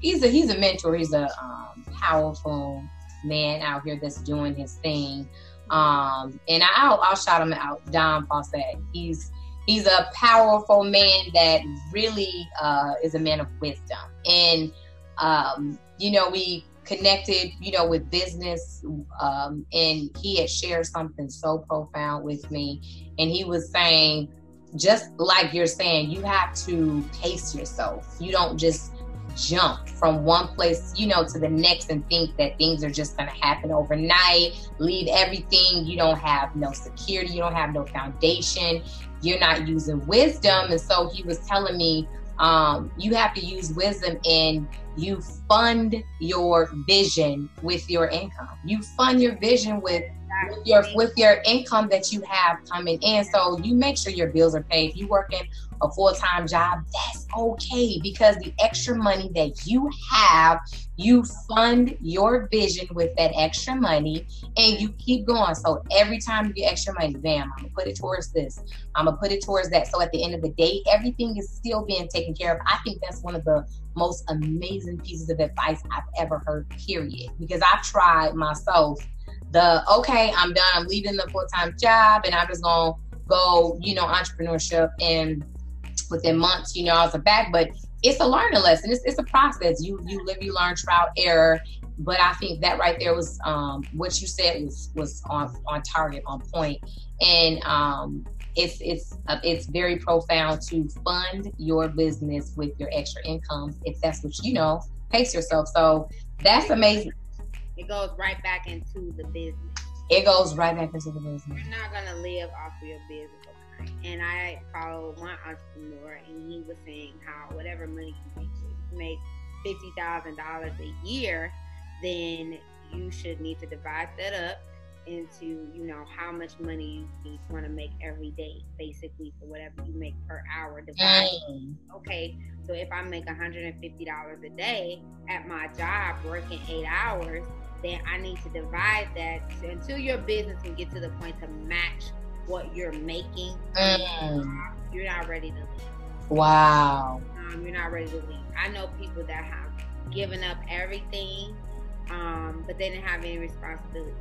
he's a he's a mentor. He's a um, powerful man out here that's doing his thing. Um, and I'll I'll shout him out, Don Fawcett. He's he's a powerful man that really uh, is a man of wisdom. And um, you know, we connected, you know, with business, um, and he had shared something so profound with me. And he was saying, just like you're saying, you have to pace yourself. You don't just jump from one place, you know, to the next and think that things are just going to happen overnight. Leave everything. You don't have no security. You don't have no foundation. You're not using wisdom. And so he was telling me, um, you have to use wisdom and you fund your vision with your income. You fund your vision with with your with your income that you have coming in. So you make sure your bills are paid. If you working a full-time job, that's okay because the extra money that you have, you fund your vision with that extra money and you keep going. So every time you get extra money, bam, I'm gonna put it towards this. I'm gonna put it towards that. So at the end of the day, everything is still being taken care of. I think that's one of the most amazing pieces of advice I've ever heard, period. Because I've tried myself the okay, I'm done, I'm leaving the full time job and I'm just gonna go, you know, entrepreneurship and within months, you know, I was a back. But it's a learning lesson. It's, it's a process. You you live, you learn, trial error. But I think that right there was um, what you said was was on on target, on point, and um, it's it's uh, it's very profound to fund your business with your extra income if that's what you know pace yourself. So that's amazing it goes right back into the business. It goes right back into the business. You're not gonna live off of your business. And I followed one entrepreneur, and he was saying how whatever money you make, you make fifty thousand dollars a year, then you should need to divide that up into you know how much money you want to make every day basically for whatever you make per hour divide mm. okay so if i make $150 a day at my job working eight hours then i need to divide that until your business can get to the point to match what you're making mm. you're not ready to leave wow um, you're not ready to leave i know people that have given up everything um, but they didn't have any responsibility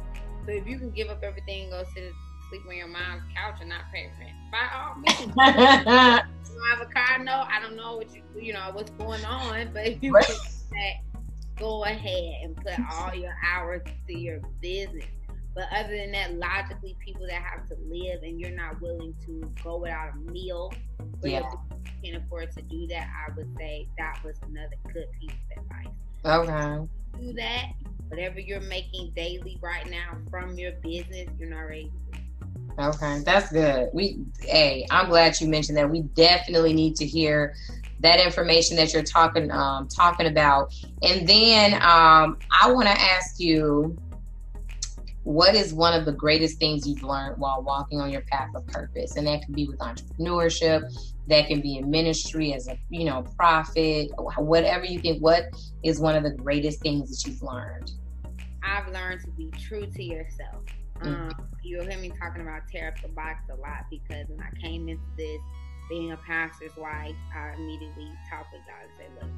so if you can give up everything and go sit and sleep on your mom's couch and not pay rent, by all means. you don't have a car, no, I don't know what you you know what's going on, but if you can that, go ahead and put all your hours to your business. But other than that, logically, people that have to live and you're not willing to go without a meal, yeah. you can't afford to do that, I would say that was another good piece of advice. Okay. Do that whatever you're making daily right now from your business, you're not ready. Okay, that's good. We, hey, I'm glad you mentioned that. We definitely need to hear that information that you're talking um, talking about. And then um, I want to ask you, what is one of the greatest things you've learned while walking on your path of purpose? And that can be with entrepreneurship, that can be in ministry as a you know prophet, whatever you think. What is one of the greatest things that you've learned? I've learned to be true to yourself. Mm-hmm. Um, you'll hear me talking about tear up the box a lot because when I came into this, being a pastor's wife, I immediately talked with God and said, "Look,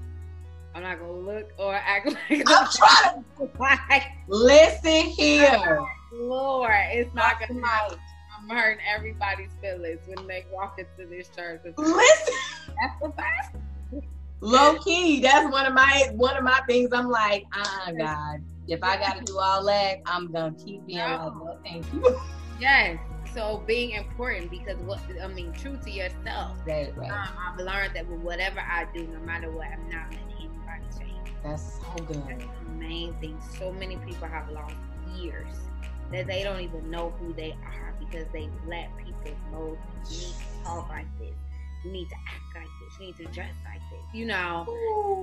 I'm not gonna look or act like I'm trying to like, listen here, Lord, it's not gonna happen. I'm hurting everybody's feelings when they walk into this church. Listen, that's the fact. Low key, that's one of my one of my things. I'm like, ah, uh God if I got to do all that, I'm gonna keep being no. like, well, thank you. Yes. So being important because what I mean, true to yourself. Right, right. Um, I've learned that with whatever I do, no matter what, I'm not letting That's so good. That's the main thing. So many people have lost years that they don't even know who they are because they let people mold. You need to talk like this. You need to act like this. You need to dress like this. You know,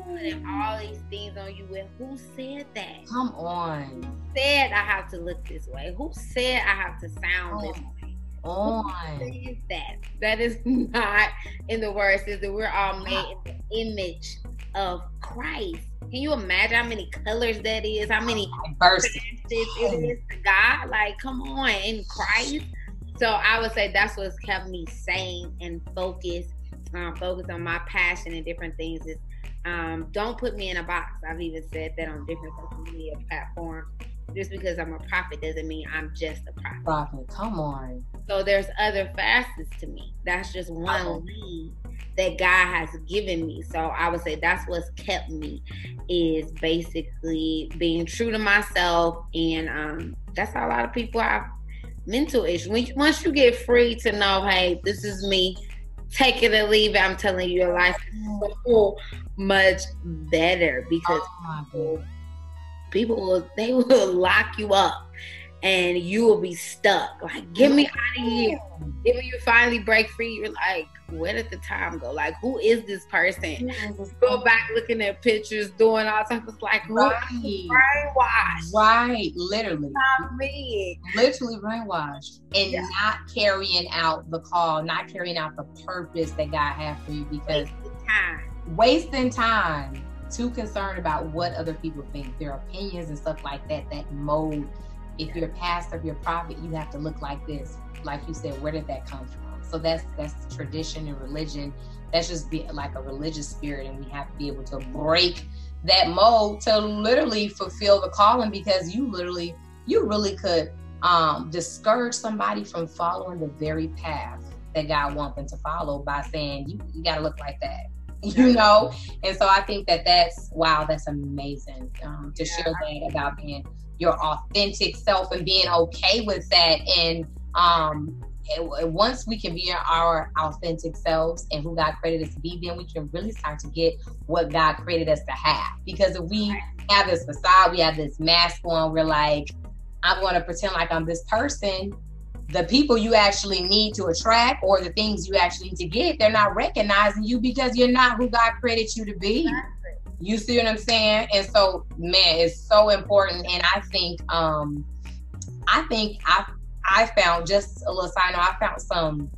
putting all these things on you. With who said that? Come on. Who said I have to look this way? Who said I have to sound oh. this way? On. Who that? That is not in the words. Is that we're all made in the image of Christ. Can you imagine how many colors that is? How many verses it is to God? Like, come on, in Christ. So I would say that's what's kept me sane and focused. Um, focused on my passion and different things. Is um, don't put me in a box. I've even said that on different social media platforms. Just because I'm a prophet doesn't mean I'm just a prophet. Prophet, come on. So there's other facets to me. That's just one oh. lead that God has given me. So I would say that's what's kept me is basically being true to myself, and um, that's how a lot of people have mental issues. Once you get free to know, hey, this is me, take it or leave it. I'm telling you, your life is so much better because oh, people will they will lock you up and you will be stuck. Like, get me out of here. Then when you finally break free, you're like, where did the time go? Like, who is this person? Go back looking at pictures, doing all stuff. It's like, right. brainwashed. Right, literally. Not me. Literally brainwashed. And yeah. not carrying out the call, not carrying out the purpose that God had for you because wasting time. Wasting time. Too concerned about what other people think, their opinions and stuff like that, that mold. if you're a pastor, if you're a prophet, you have to look like this. Like you said, where did that come from? So that's that's tradition and religion. That's just be like a religious spirit, and we have to be able to break that mold to literally fulfill the calling because you literally you really could um, discourage somebody from following the very path that God wants them to follow by saying you, you got to look like that you know and so i think that that's wow that's amazing um, to yeah. share that about being your authentic self and being okay with that. And um, once we can be our authentic selves and who God created us to be, then we can really start to get what God created us to have. Because if we have this facade, we have this mask on, we're like, I'm going to pretend like I'm this person. The people you actually need to attract or the things you actually need to get, they're not recognizing you because you're not who God created you to be. You see what I'm saying? And so, man, it's so important. And I think, um, I think I I found just a little sign. I found some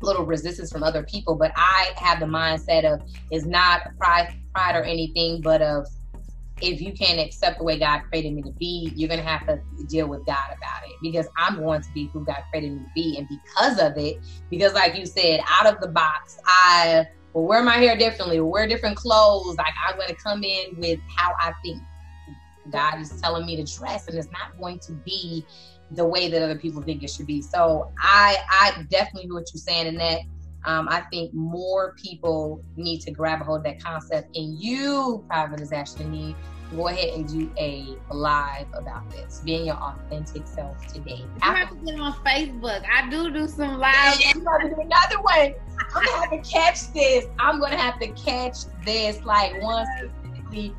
little resistance from other people, but I have the mindset of it's not pride, pride or anything, but of if you can't accept the way God created me to be, you're gonna have to deal with God about it because I'm going to be who God created me to be, and because of it, because like you said, out of the box, I will wear my hair differently or wear different clothes. Like I'm going to come in with how I think God is telling me to dress, and it's not going to be the way that other people think it should be. So I I definitely hear what you're saying, and that um, I think more people need to grab a hold of that concept, and you, Prophetess, actually need go ahead and do a live about this, being your authentic self today. You have to get on Facebook. I do do some live. you to do another one. I'm gonna have to catch this. I'm gonna have to catch this. Like once specifically,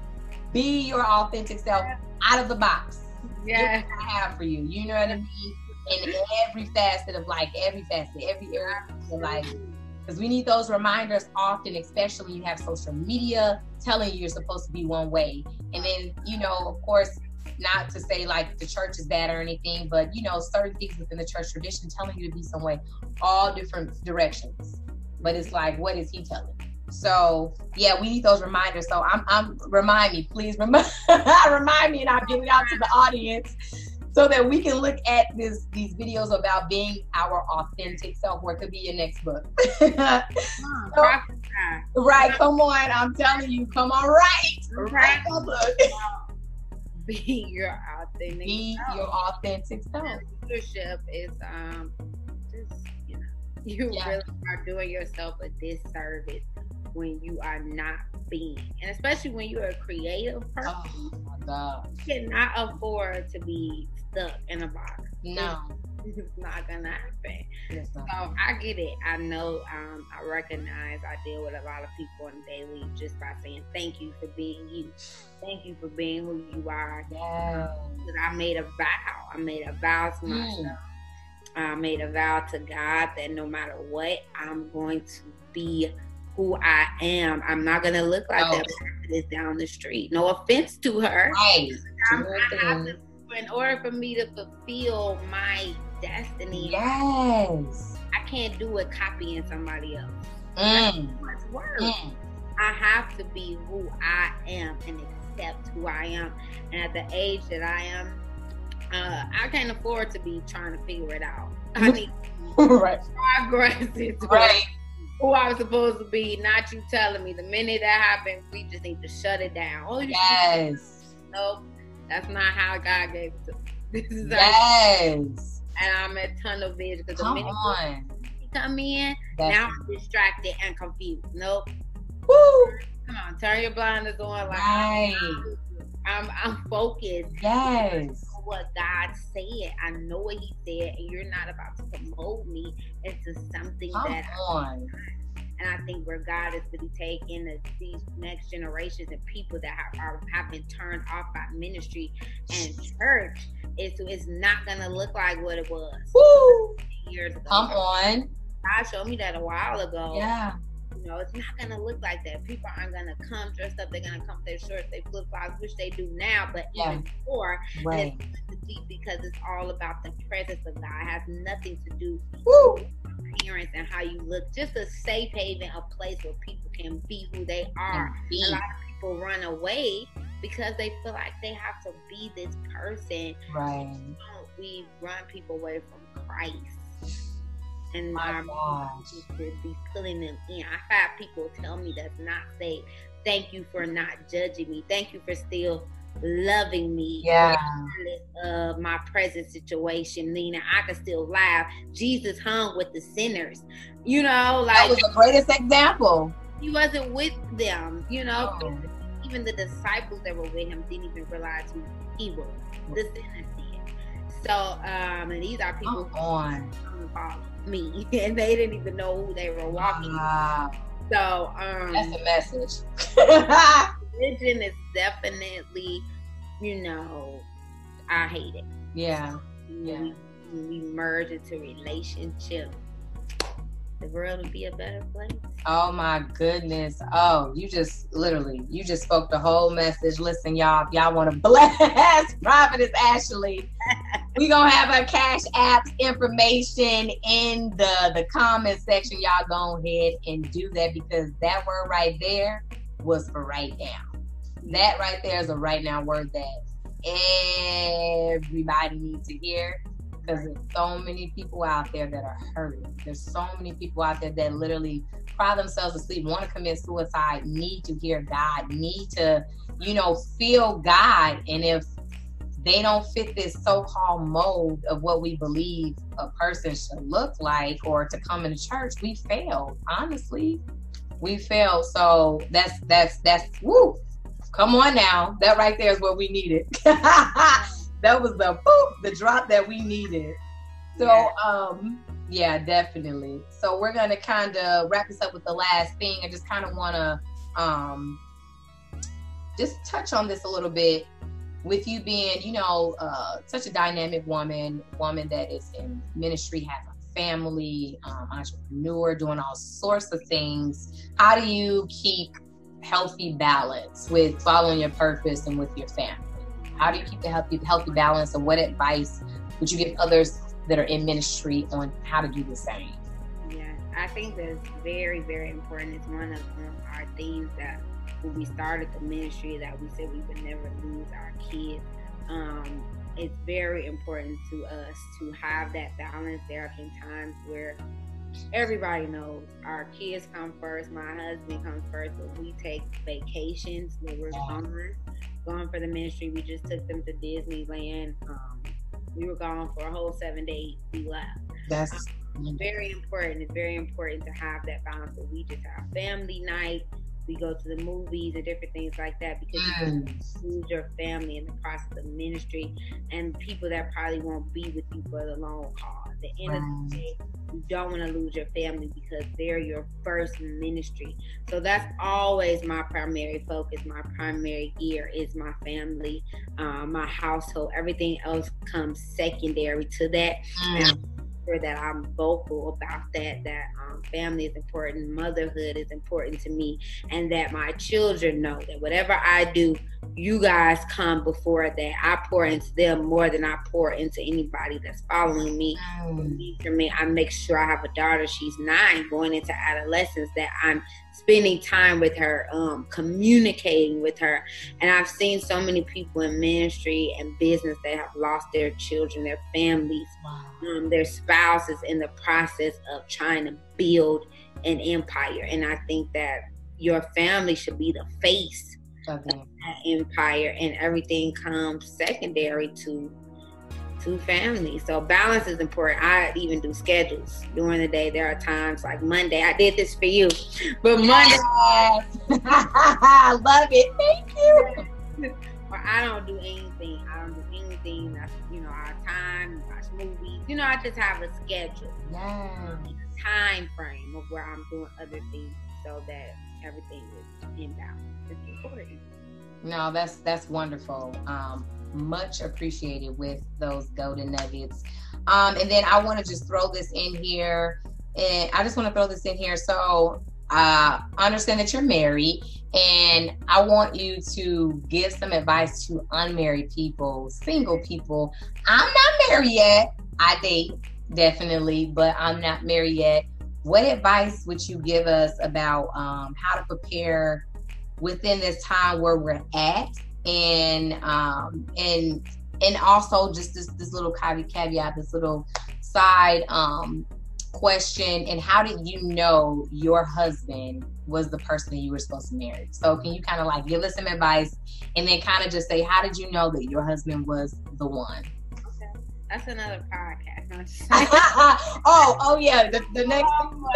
be your authentic self out of the box. Yeah, I have for you. You know what I mean? In every facet of like every facet, every area of life because we need those reminders often, especially when you have social media telling you you're supposed to be one way. And then, you know, of course, not to say like the church is bad or anything, but you know, certain things within the church tradition telling you to be some way, all different directions. But it's like, what is he telling? So yeah, we need those reminders. So I'm, I'm remind me, please remind remind me, and I'll give it out to the audience so that we can look at this these videos about being our authentic self where it could be your next book so, right come on i'm telling you come on right right be your authentic be self. your authentic self leadership is um just you know you yeah. really are doing yourself a disservice when you are not being, and especially when you're a creative person. Oh God. You cannot afford to be stuck in a box. No. It's not gonna happen. So I get it. I know. Um, I recognize. I deal with a lot of people on daily just by saying thank you for being you. Thank you for being who you are. Yeah. Um, I made a vow. I made a vow to hmm. myself. Mm. I made a vow to God that no matter what, I'm going to be who I am. I'm not gonna look like oh. that person down the street. No offense to her. Right. In order for me to fulfill my destiny, yes, I can't do it copying somebody else. Mm. That's work. Mm. I have to be who I am and accept who I am. And at the age that I am, uh, I can't afford to be trying to figure it out. I need right. progress right. Who I'm supposed to be, not you telling me the minute that happens, we just need to shut it down. Oh, yes. Nope. That's not how God gave it to me. This is yes. and I'm a ton of vision because the minute on. come in, That's now I'm distracted and confused. Nope. Woo. Come on, turn your blinders on. Like right. I'm, I'm focused. Yes what God said. I know what He said, and you're not about to promote me into something Come that. On. And I think where God is really taking the, these next generations and people that have, are, have been turned off by ministry and church is it's not gonna look like what it was Woo! years ago. Come on. God showed me that a while ago. Yeah. Know, it's not gonna look like that. People aren't gonna come dressed up. They're gonna come with their shorts, they flip flops, which they do now, but yeah. even before. Right. deep because it's all about the presence of God. It has nothing to do Woo. with appearance and how you look. Just a safe haven, a place where people can be who they are. A lot of people run away because they feel like they have to be this person. Right. We run people away from Christ and my mom to be pulling them in. I have people tell me that's not safe. Thank you for not judging me. Thank you for still loving me. Yeah. Of my present situation, Nina, I can still laugh. Jesus hung with the sinners. You know, like that was the greatest example. He wasn't with them. You know, oh. even the disciples that were with him didn't even realize who he was. The sinners did. So, um, and these are people Come on me, and they didn't even know who they were walking. Wow. So um, that's a message. religion is definitely, you know, I hate it. Yeah. yeah. We, we merge into relationship the world would be a better place. Oh my goodness. Oh, you just literally, you just spoke the whole message. Listen, y'all, y'all want to bless Prophetess Ashley. we gonna have our cash apps information in the the comment section. Y'all go ahead and do that because that word right there was for right now. That right there is a right now word that everybody needs to hear because there's so many people out there that are hurting. There's so many people out there that literally cry themselves to sleep, want to commit suicide, need to hear God, need to, you know, feel God. And if they don't fit this so-called mold of what we believe a person should look like or to come into church, we failed. Honestly, we failed. So that's that's that's woo. Come on now, that right there is what we needed. that was the boop, the drop that we needed. So yeah. um yeah, definitely. So we're gonna kind of wrap this up with the last thing. I just kind of want to um just touch on this a little bit with you being, you know, uh, such a dynamic woman, woman that is in ministry, has a family, um, entrepreneur, doing all sorts of things. How do you keep healthy balance with following your purpose and with your family? How do you keep the healthy healthy balance? And what advice would you give others that are in ministry on how to do the same? Yeah, I think that's very very important. It's one of um, our themes that when we started the ministry that we said we would never lose our kids. Um, it's very important to us to have that balance. There have been times where everybody knows our kids come first, my husband comes first, but we take vacations when we're gone gone for the ministry. We just took them to Disneyland. Um, we were gone for a whole seven days. We left. That's mm-hmm. very important. It's very important to have that balance. Where we just have family night, we go to the movies and different things like that because mm. you lose your family in the process of ministry and people that probably won't be with you for the long haul. At the end right. of the day, you don't want to lose your family because they're your first ministry. So that's always my primary focus. My primary gear is my family, uh, my household. Everything else comes secondary to that. Mm sure that I'm vocal about that, that um, family is important, motherhood is important to me, and that my children know that whatever I do, you guys come before that. I pour into them more than I pour into anybody that's following me. Mm. For me, I make sure I have a daughter, she's nine, going into adolescence, that I'm spending time with her, um, communicating with her. And I've seen so many people in ministry and business that have lost their children, their families, wow. um, their spouses in the process of trying to build an empire. And I think that your family should be the face of that empire, and everything comes secondary to two families. So balance is important. I even do schedules during the day. There are times like Monday, I did this for you, but Monday, I love it. Thank you. or I don't do anything. I don't do anything. That's you know our time. Watch movies. You know, I just have a schedule. Yeah. A time frame of where I'm doing other things so that everything is in balance. It's important. No, that's that's wonderful. Um, much appreciated with those golden nuggets. Um, and then I want to just throw this in here, and I just want to throw this in here. So uh, I understand that you're married, and I want you to give some advice to unmarried people, single people. I'm not married yet. I date definitely, but I'm not married yet. What advice would you give us about um, how to prepare within this time where we're at and um, and and also just this this little caveat, this little side um, question. And how did you know your husband was the person that you were supposed to marry? So can you kind of like give us some advice, and then kind of just say how did you know that your husband was the one? That's another podcast. oh, oh yeah, the, the next. Oh,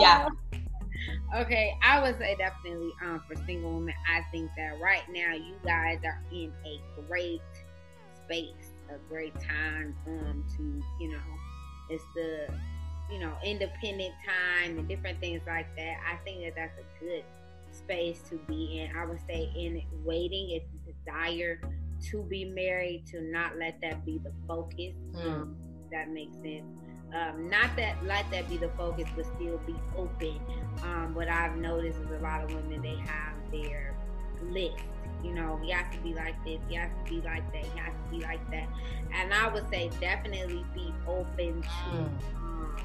yeah. Okay, I would say definitely um, for single women, I think that right now you guys are in a great space, a great time um, to, you know, it's the, you know, independent time and different things like that. I think that that's a good space to be in. I would say in waiting, if you desire to be married, to not let that be the focus. Mm. Um, that makes sense um, not that let that be the focus, but still be open. Um, what I've noticed is a lot of women they have their list. You know, he have to be like this, he have to be like that, he have to be like that. And I would say definitely be open to mm. um,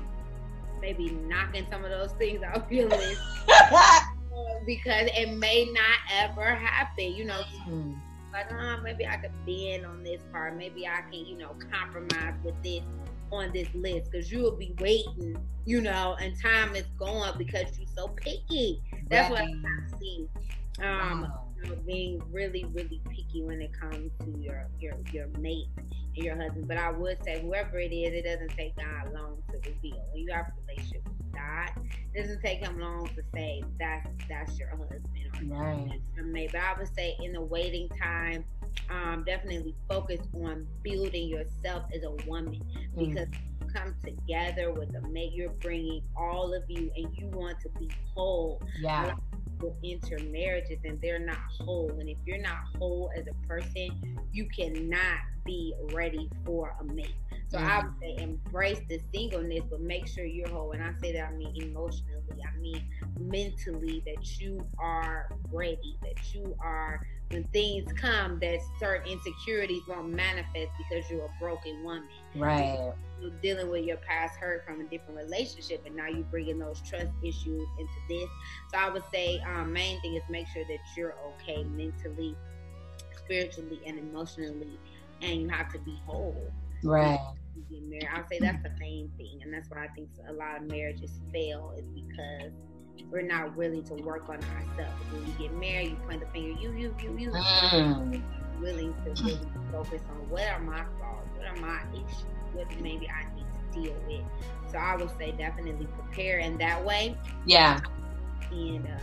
maybe knocking some of those things off your list. because it may not ever happen, you know. Mm. Like, oh, maybe I could bend on this part. Maybe I can, you know, compromise with this on this list because you will be waiting, you know, and time is going because you're so picky. That's right. what I see. Um, wow. you know, being really, really picky when it comes to your your your mate and your husband. But I would say, whoever it is, it doesn't take God long to reveal. When you have a relationship with God, it doesn't take Him long to say that's that's your husband or right. that's your mate. But I would say in the waiting time um, definitely focus on building yourself as a woman mm. because you come together with a mate, you're bringing all of you and you want to be whole. Yeah. Will enter marriages and they're not whole. And if you're not whole as a person, you cannot be ready for a mate. So mm. I would say embrace the singleness, but make sure you're whole. And I say that I mean emotionally, I mean mentally, that you are ready, that you are when things come that certain insecurities won't manifest because you're a broken woman. Right. You're dealing with your past hurt from a different relationship, and now you're bringing those trust issues into this. So I would say, um, main thing is make sure that you're okay mentally, spiritually, and emotionally, and you have to be whole. Right. I would say that's the main thing, and that's why I think a lot of marriages fail is because we're not willing to work on ourselves. When we get married, you point the finger, you, you, you, you. Mm. Willing to really focus on what are my flaws, what are my issues, what maybe I need to deal with. So I would say definitely prepare in that way. Yeah. And uh,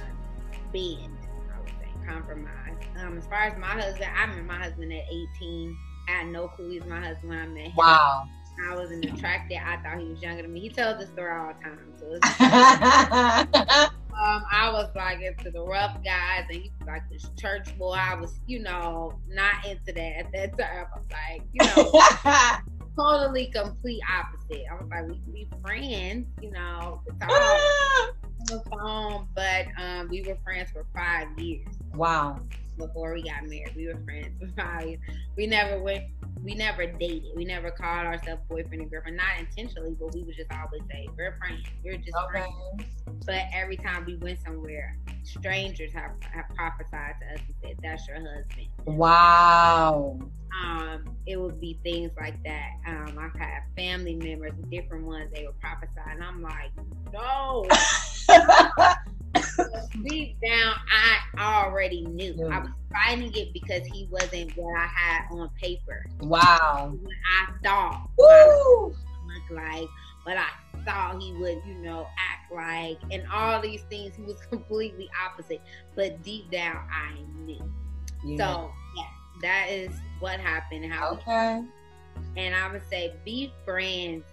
bend, I would say, compromise. Um, as far as my husband, I met my husband at 18. I had no clue he was my husband when I met him. Wow. I wasn't attracted. I thought he was younger than me. He tells the story all the time. So um, I was like into the rough guys, and he was like this church boy. I was, you know, not into that at that time. I was like, you know, totally complete opposite. I was like, we we friends, you know, talk on the phone, but um, we were friends for five years. Wow. Before we got married, we were friends for five years. We never went we never dated. We never called ourselves boyfriend and girlfriend, not intentionally, but we would just always say, We're friends. We're just okay. friends. But every time we went somewhere, strangers have, have prophesied to us and said, That's your husband. Wow. Um, it would be things like that. Um, I've had family members, different ones, they would prophesy, and I'm like, No. deep down, I already knew. I was fighting it because he wasn't what I had on paper. Wow. What I thought. Woo! Look like, but I thought he would, you know, act like, and all these things. He was completely opposite. But deep down, I knew. Yeah. So, yeah, that is what happened. How okay. and I would say, be friends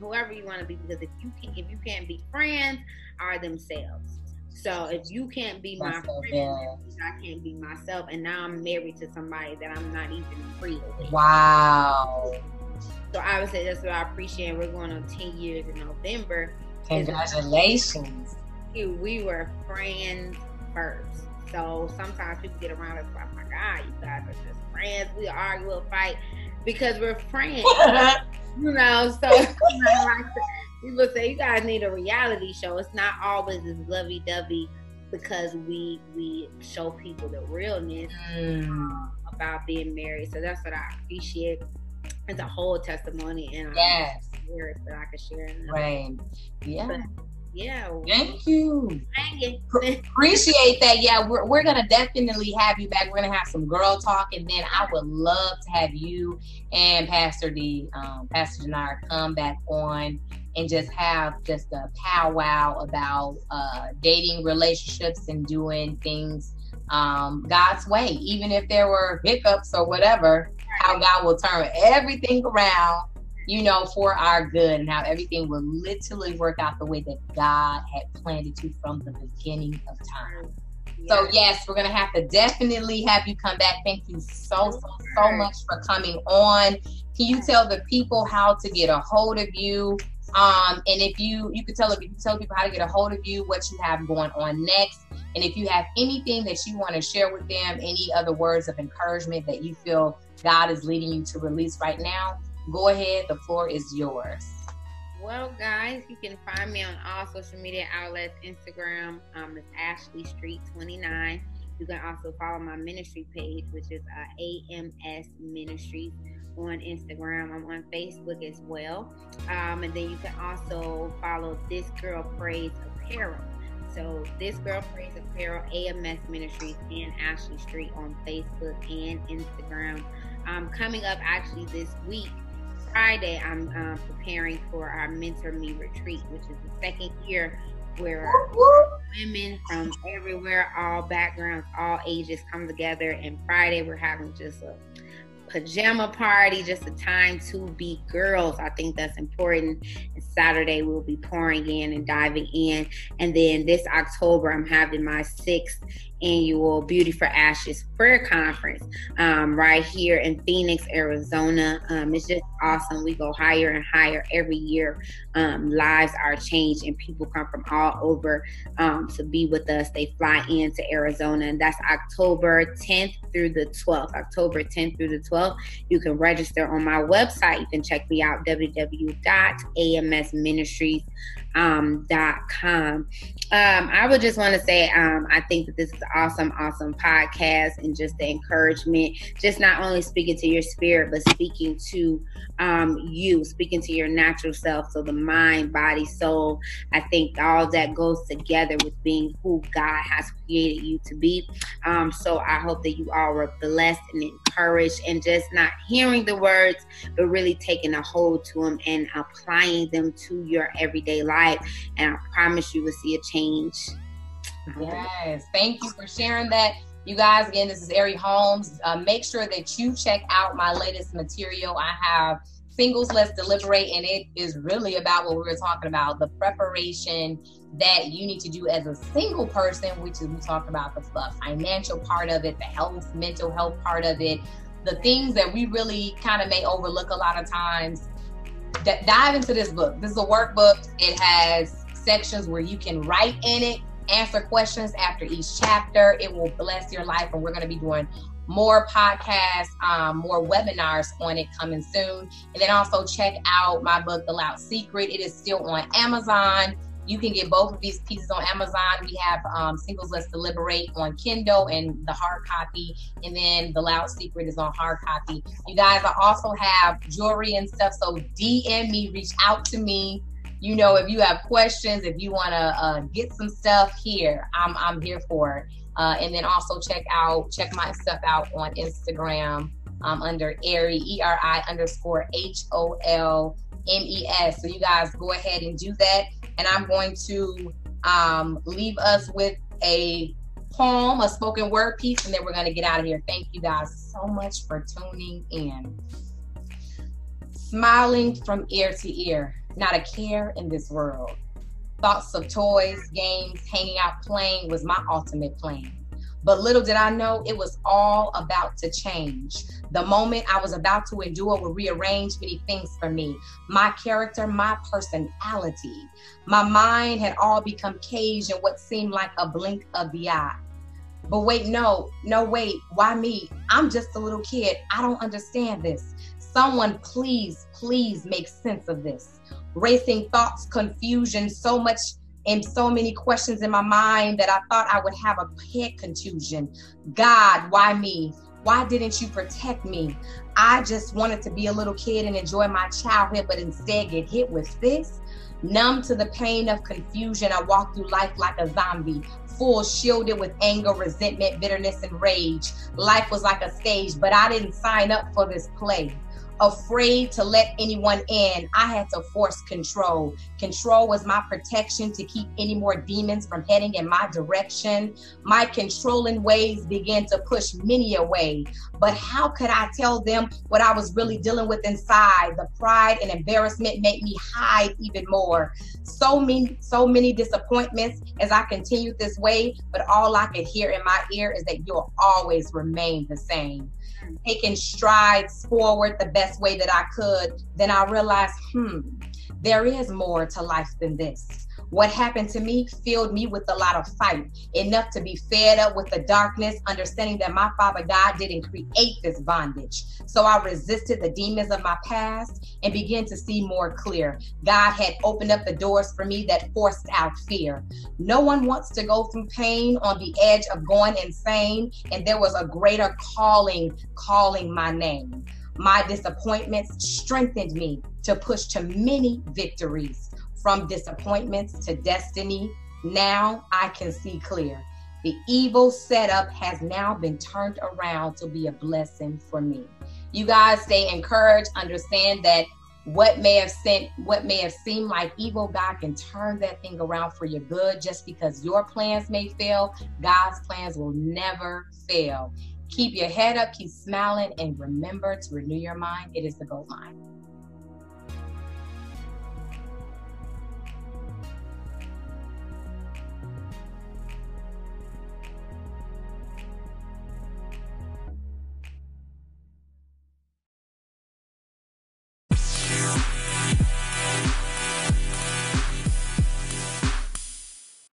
whoever you want to be because if you can if you can't be friends are themselves so if you can't be my friend. I can't be myself. And now I'm married to somebody that I'm not even free with. Wow. So I would say that's what I appreciate. We're going on 10 years in November. Congratulations. We were friends first. So sometimes people get around us like, oh my God, you guys are just friends. We argue, we'll fight because we're friends. you know, so you people say you guys need a reality show. It's not always as lovey dovey because we we show people the realness mm. about being married. So that's what I appreciate. It's a whole testimony and yes. that I can share. Right. Yeah. But, yeah. Thank you. Appreciate that. Yeah, we're, we're going to definitely have you back. We're going to have some girl talk. And then I would love to have you and Pastor D, um, Pastor Janara come back on and just have just a powwow about uh, dating relationships and doing things um, God's way, even if there were hiccups or whatever, how God will turn everything around, you know, for our good and how everything will literally work out the way that God had planned it to from the beginning of time. So yes, we're gonna have to definitely have you come back. Thank you so so so much for coming on. Can you tell the people how to get a hold of you? Um, and if you you could tell if you tell people how to get a hold of you, what you have going on next, and if you have anything that you want to share with them, any other words of encouragement that you feel God is leading you to release right now, go ahead. The floor is yours. Well, guys, you can find me on all social media outlets. Instagram um, is Ashley Street 29. You can also follow my ministry page, which is uh, AMS Ministries on Instagram. I'm on Facebook as well. Um, and then you can also follow This Girl Praise Apparel. So This Girl Praise Apparel, AMS Ministries, and Ashley Street on Facebook and Instagram. Um, coming up actually this week, Friday, I'm uh, preparing for our Mentor Me retreat, which is the second year where women from everywhere, all backgrounds, all ages come together. And Friday, we're having just a pajama party, just a time to be girls. I think that's important. And Saturday we'll be pouring in and diving in. And then this October, I'm having my sixth annual Beauty for Ashes prayer conference um, right here in Phoenix, Arizona. Um, it's just awesome. We go higher and higher every year. Um, lives are changed, and people come from all over um, to be with us. They fly into Arizona, and that's October 10th through the 12th. October 10th through the 12th. You can register on my website. You can check me out www.amsministries.com um, .com. Um, I would just want to say um, I think that this is an awesome, awesome podcast and just the encouragement, just not only speaking to your spirit, but speaking to um, you, speaking to your natural self. So the mind, body, soul. I think all that goes together with being who God has created you to be. Um, so I hope that you all were blessed and encouraged and just not hearing the words, but really taking a hold to them and applying them to your everyday life. And I promise you will see a change. Yes. Thank you for sharing that. You guys, again, this is Eri Holmes. Uh, make sure that you check out my latest material. I have Singles Let's Deliberate, and it is really about what we were talking about the preparation that you need to do as a single person, which is we talked about the, the financial part of it, the health, mental health part of it, the things that we really kind of may overlook a lot of times. D- dive into this book. This is a workbook. It has sections where you can write in it, answer questions after each chapter. It will bless your life, and we're going to be doing more podcasts, um, more webinars on it coming soon. And then also check out my book, The Loud Secret. It is still on Amazon. You can get both of these pieces on Amazon. We have um, Singles Let's Deliberate on Kindle and the hard copy, and then The Loud Secret is on hard copy. You guys, I also have jewelry and stuff, so DM me, reach out to me. You know, if you have questions, if you want to uh, get some stuff here, I'm I'm here for it. Uh, and then also check out check my stuff out on Instagram um, under Eri E R I underscore H O L M E S. So you guys go ahead and do that and I'm going to um, leave us with a poem, a spoken word piece, and then we're going to get out of here. Thank you guys so much for tuning in. Smiling from ear to ear, not a care in this world. Thoughts of toys, games, hanging out, playing was my ultimate plan. But little did I know it was all about to change. The moment I was about to endure would rearrange many things for me my character, my personality. My mind had all become caged in what seemed like a blink of the eye. But wait, no, no, wait, why me? I'm just a little kid. I don't understand this. Someone, please, please make sense of this. Racing thoughts, confusion, so much and so many questions in my mind that I thought I would have a head contusion. God, why me? Why didn't you protect me? I just wanted to be a little kid and enjoy my childhood, but instead get hit with this. Numb to the pain of confusion, I walk through life like a zombie, full shielded with anger, resentment, bitterness, and rage. Life was like a stage, but I didn't sign up for this play afraid to let anyone in. I had to force control. Control was my protection to keep any more demons from heading in my direction. My controlling ways began to push many away. But how could I tell them what I was really dealing with inside? The pride and embarrassment made me hide even more. So many, so many disappointments as I continued this way, but all I could hear in my ear is that you'll always remain the same taking strides forward the best way that I could, then I realized, hmm, there is more to life than this. What happened to me filled me with a lot of fight, enough to be fed up with the darkness, understanding that my Father God didn't create this bondage. So I resisted the demons of my past and began to see more clear. God had opened up the doors for me that forced out fear. No one wants to go through pain on the edge of going insane, and there was a greater calling calling my name. My disappointments strengthened me to push to many victories from disappointments to destiny. Now I can see clear. The evil setup has now been turned around to be a blessing for me. You guys stay encouraged, understand that what may have sent what may have seemed like evil god can turn that thing around for your good just because your plans may fail god's plans will never fail keep your head up keep smiling and remember to renew your mind it is the gold mine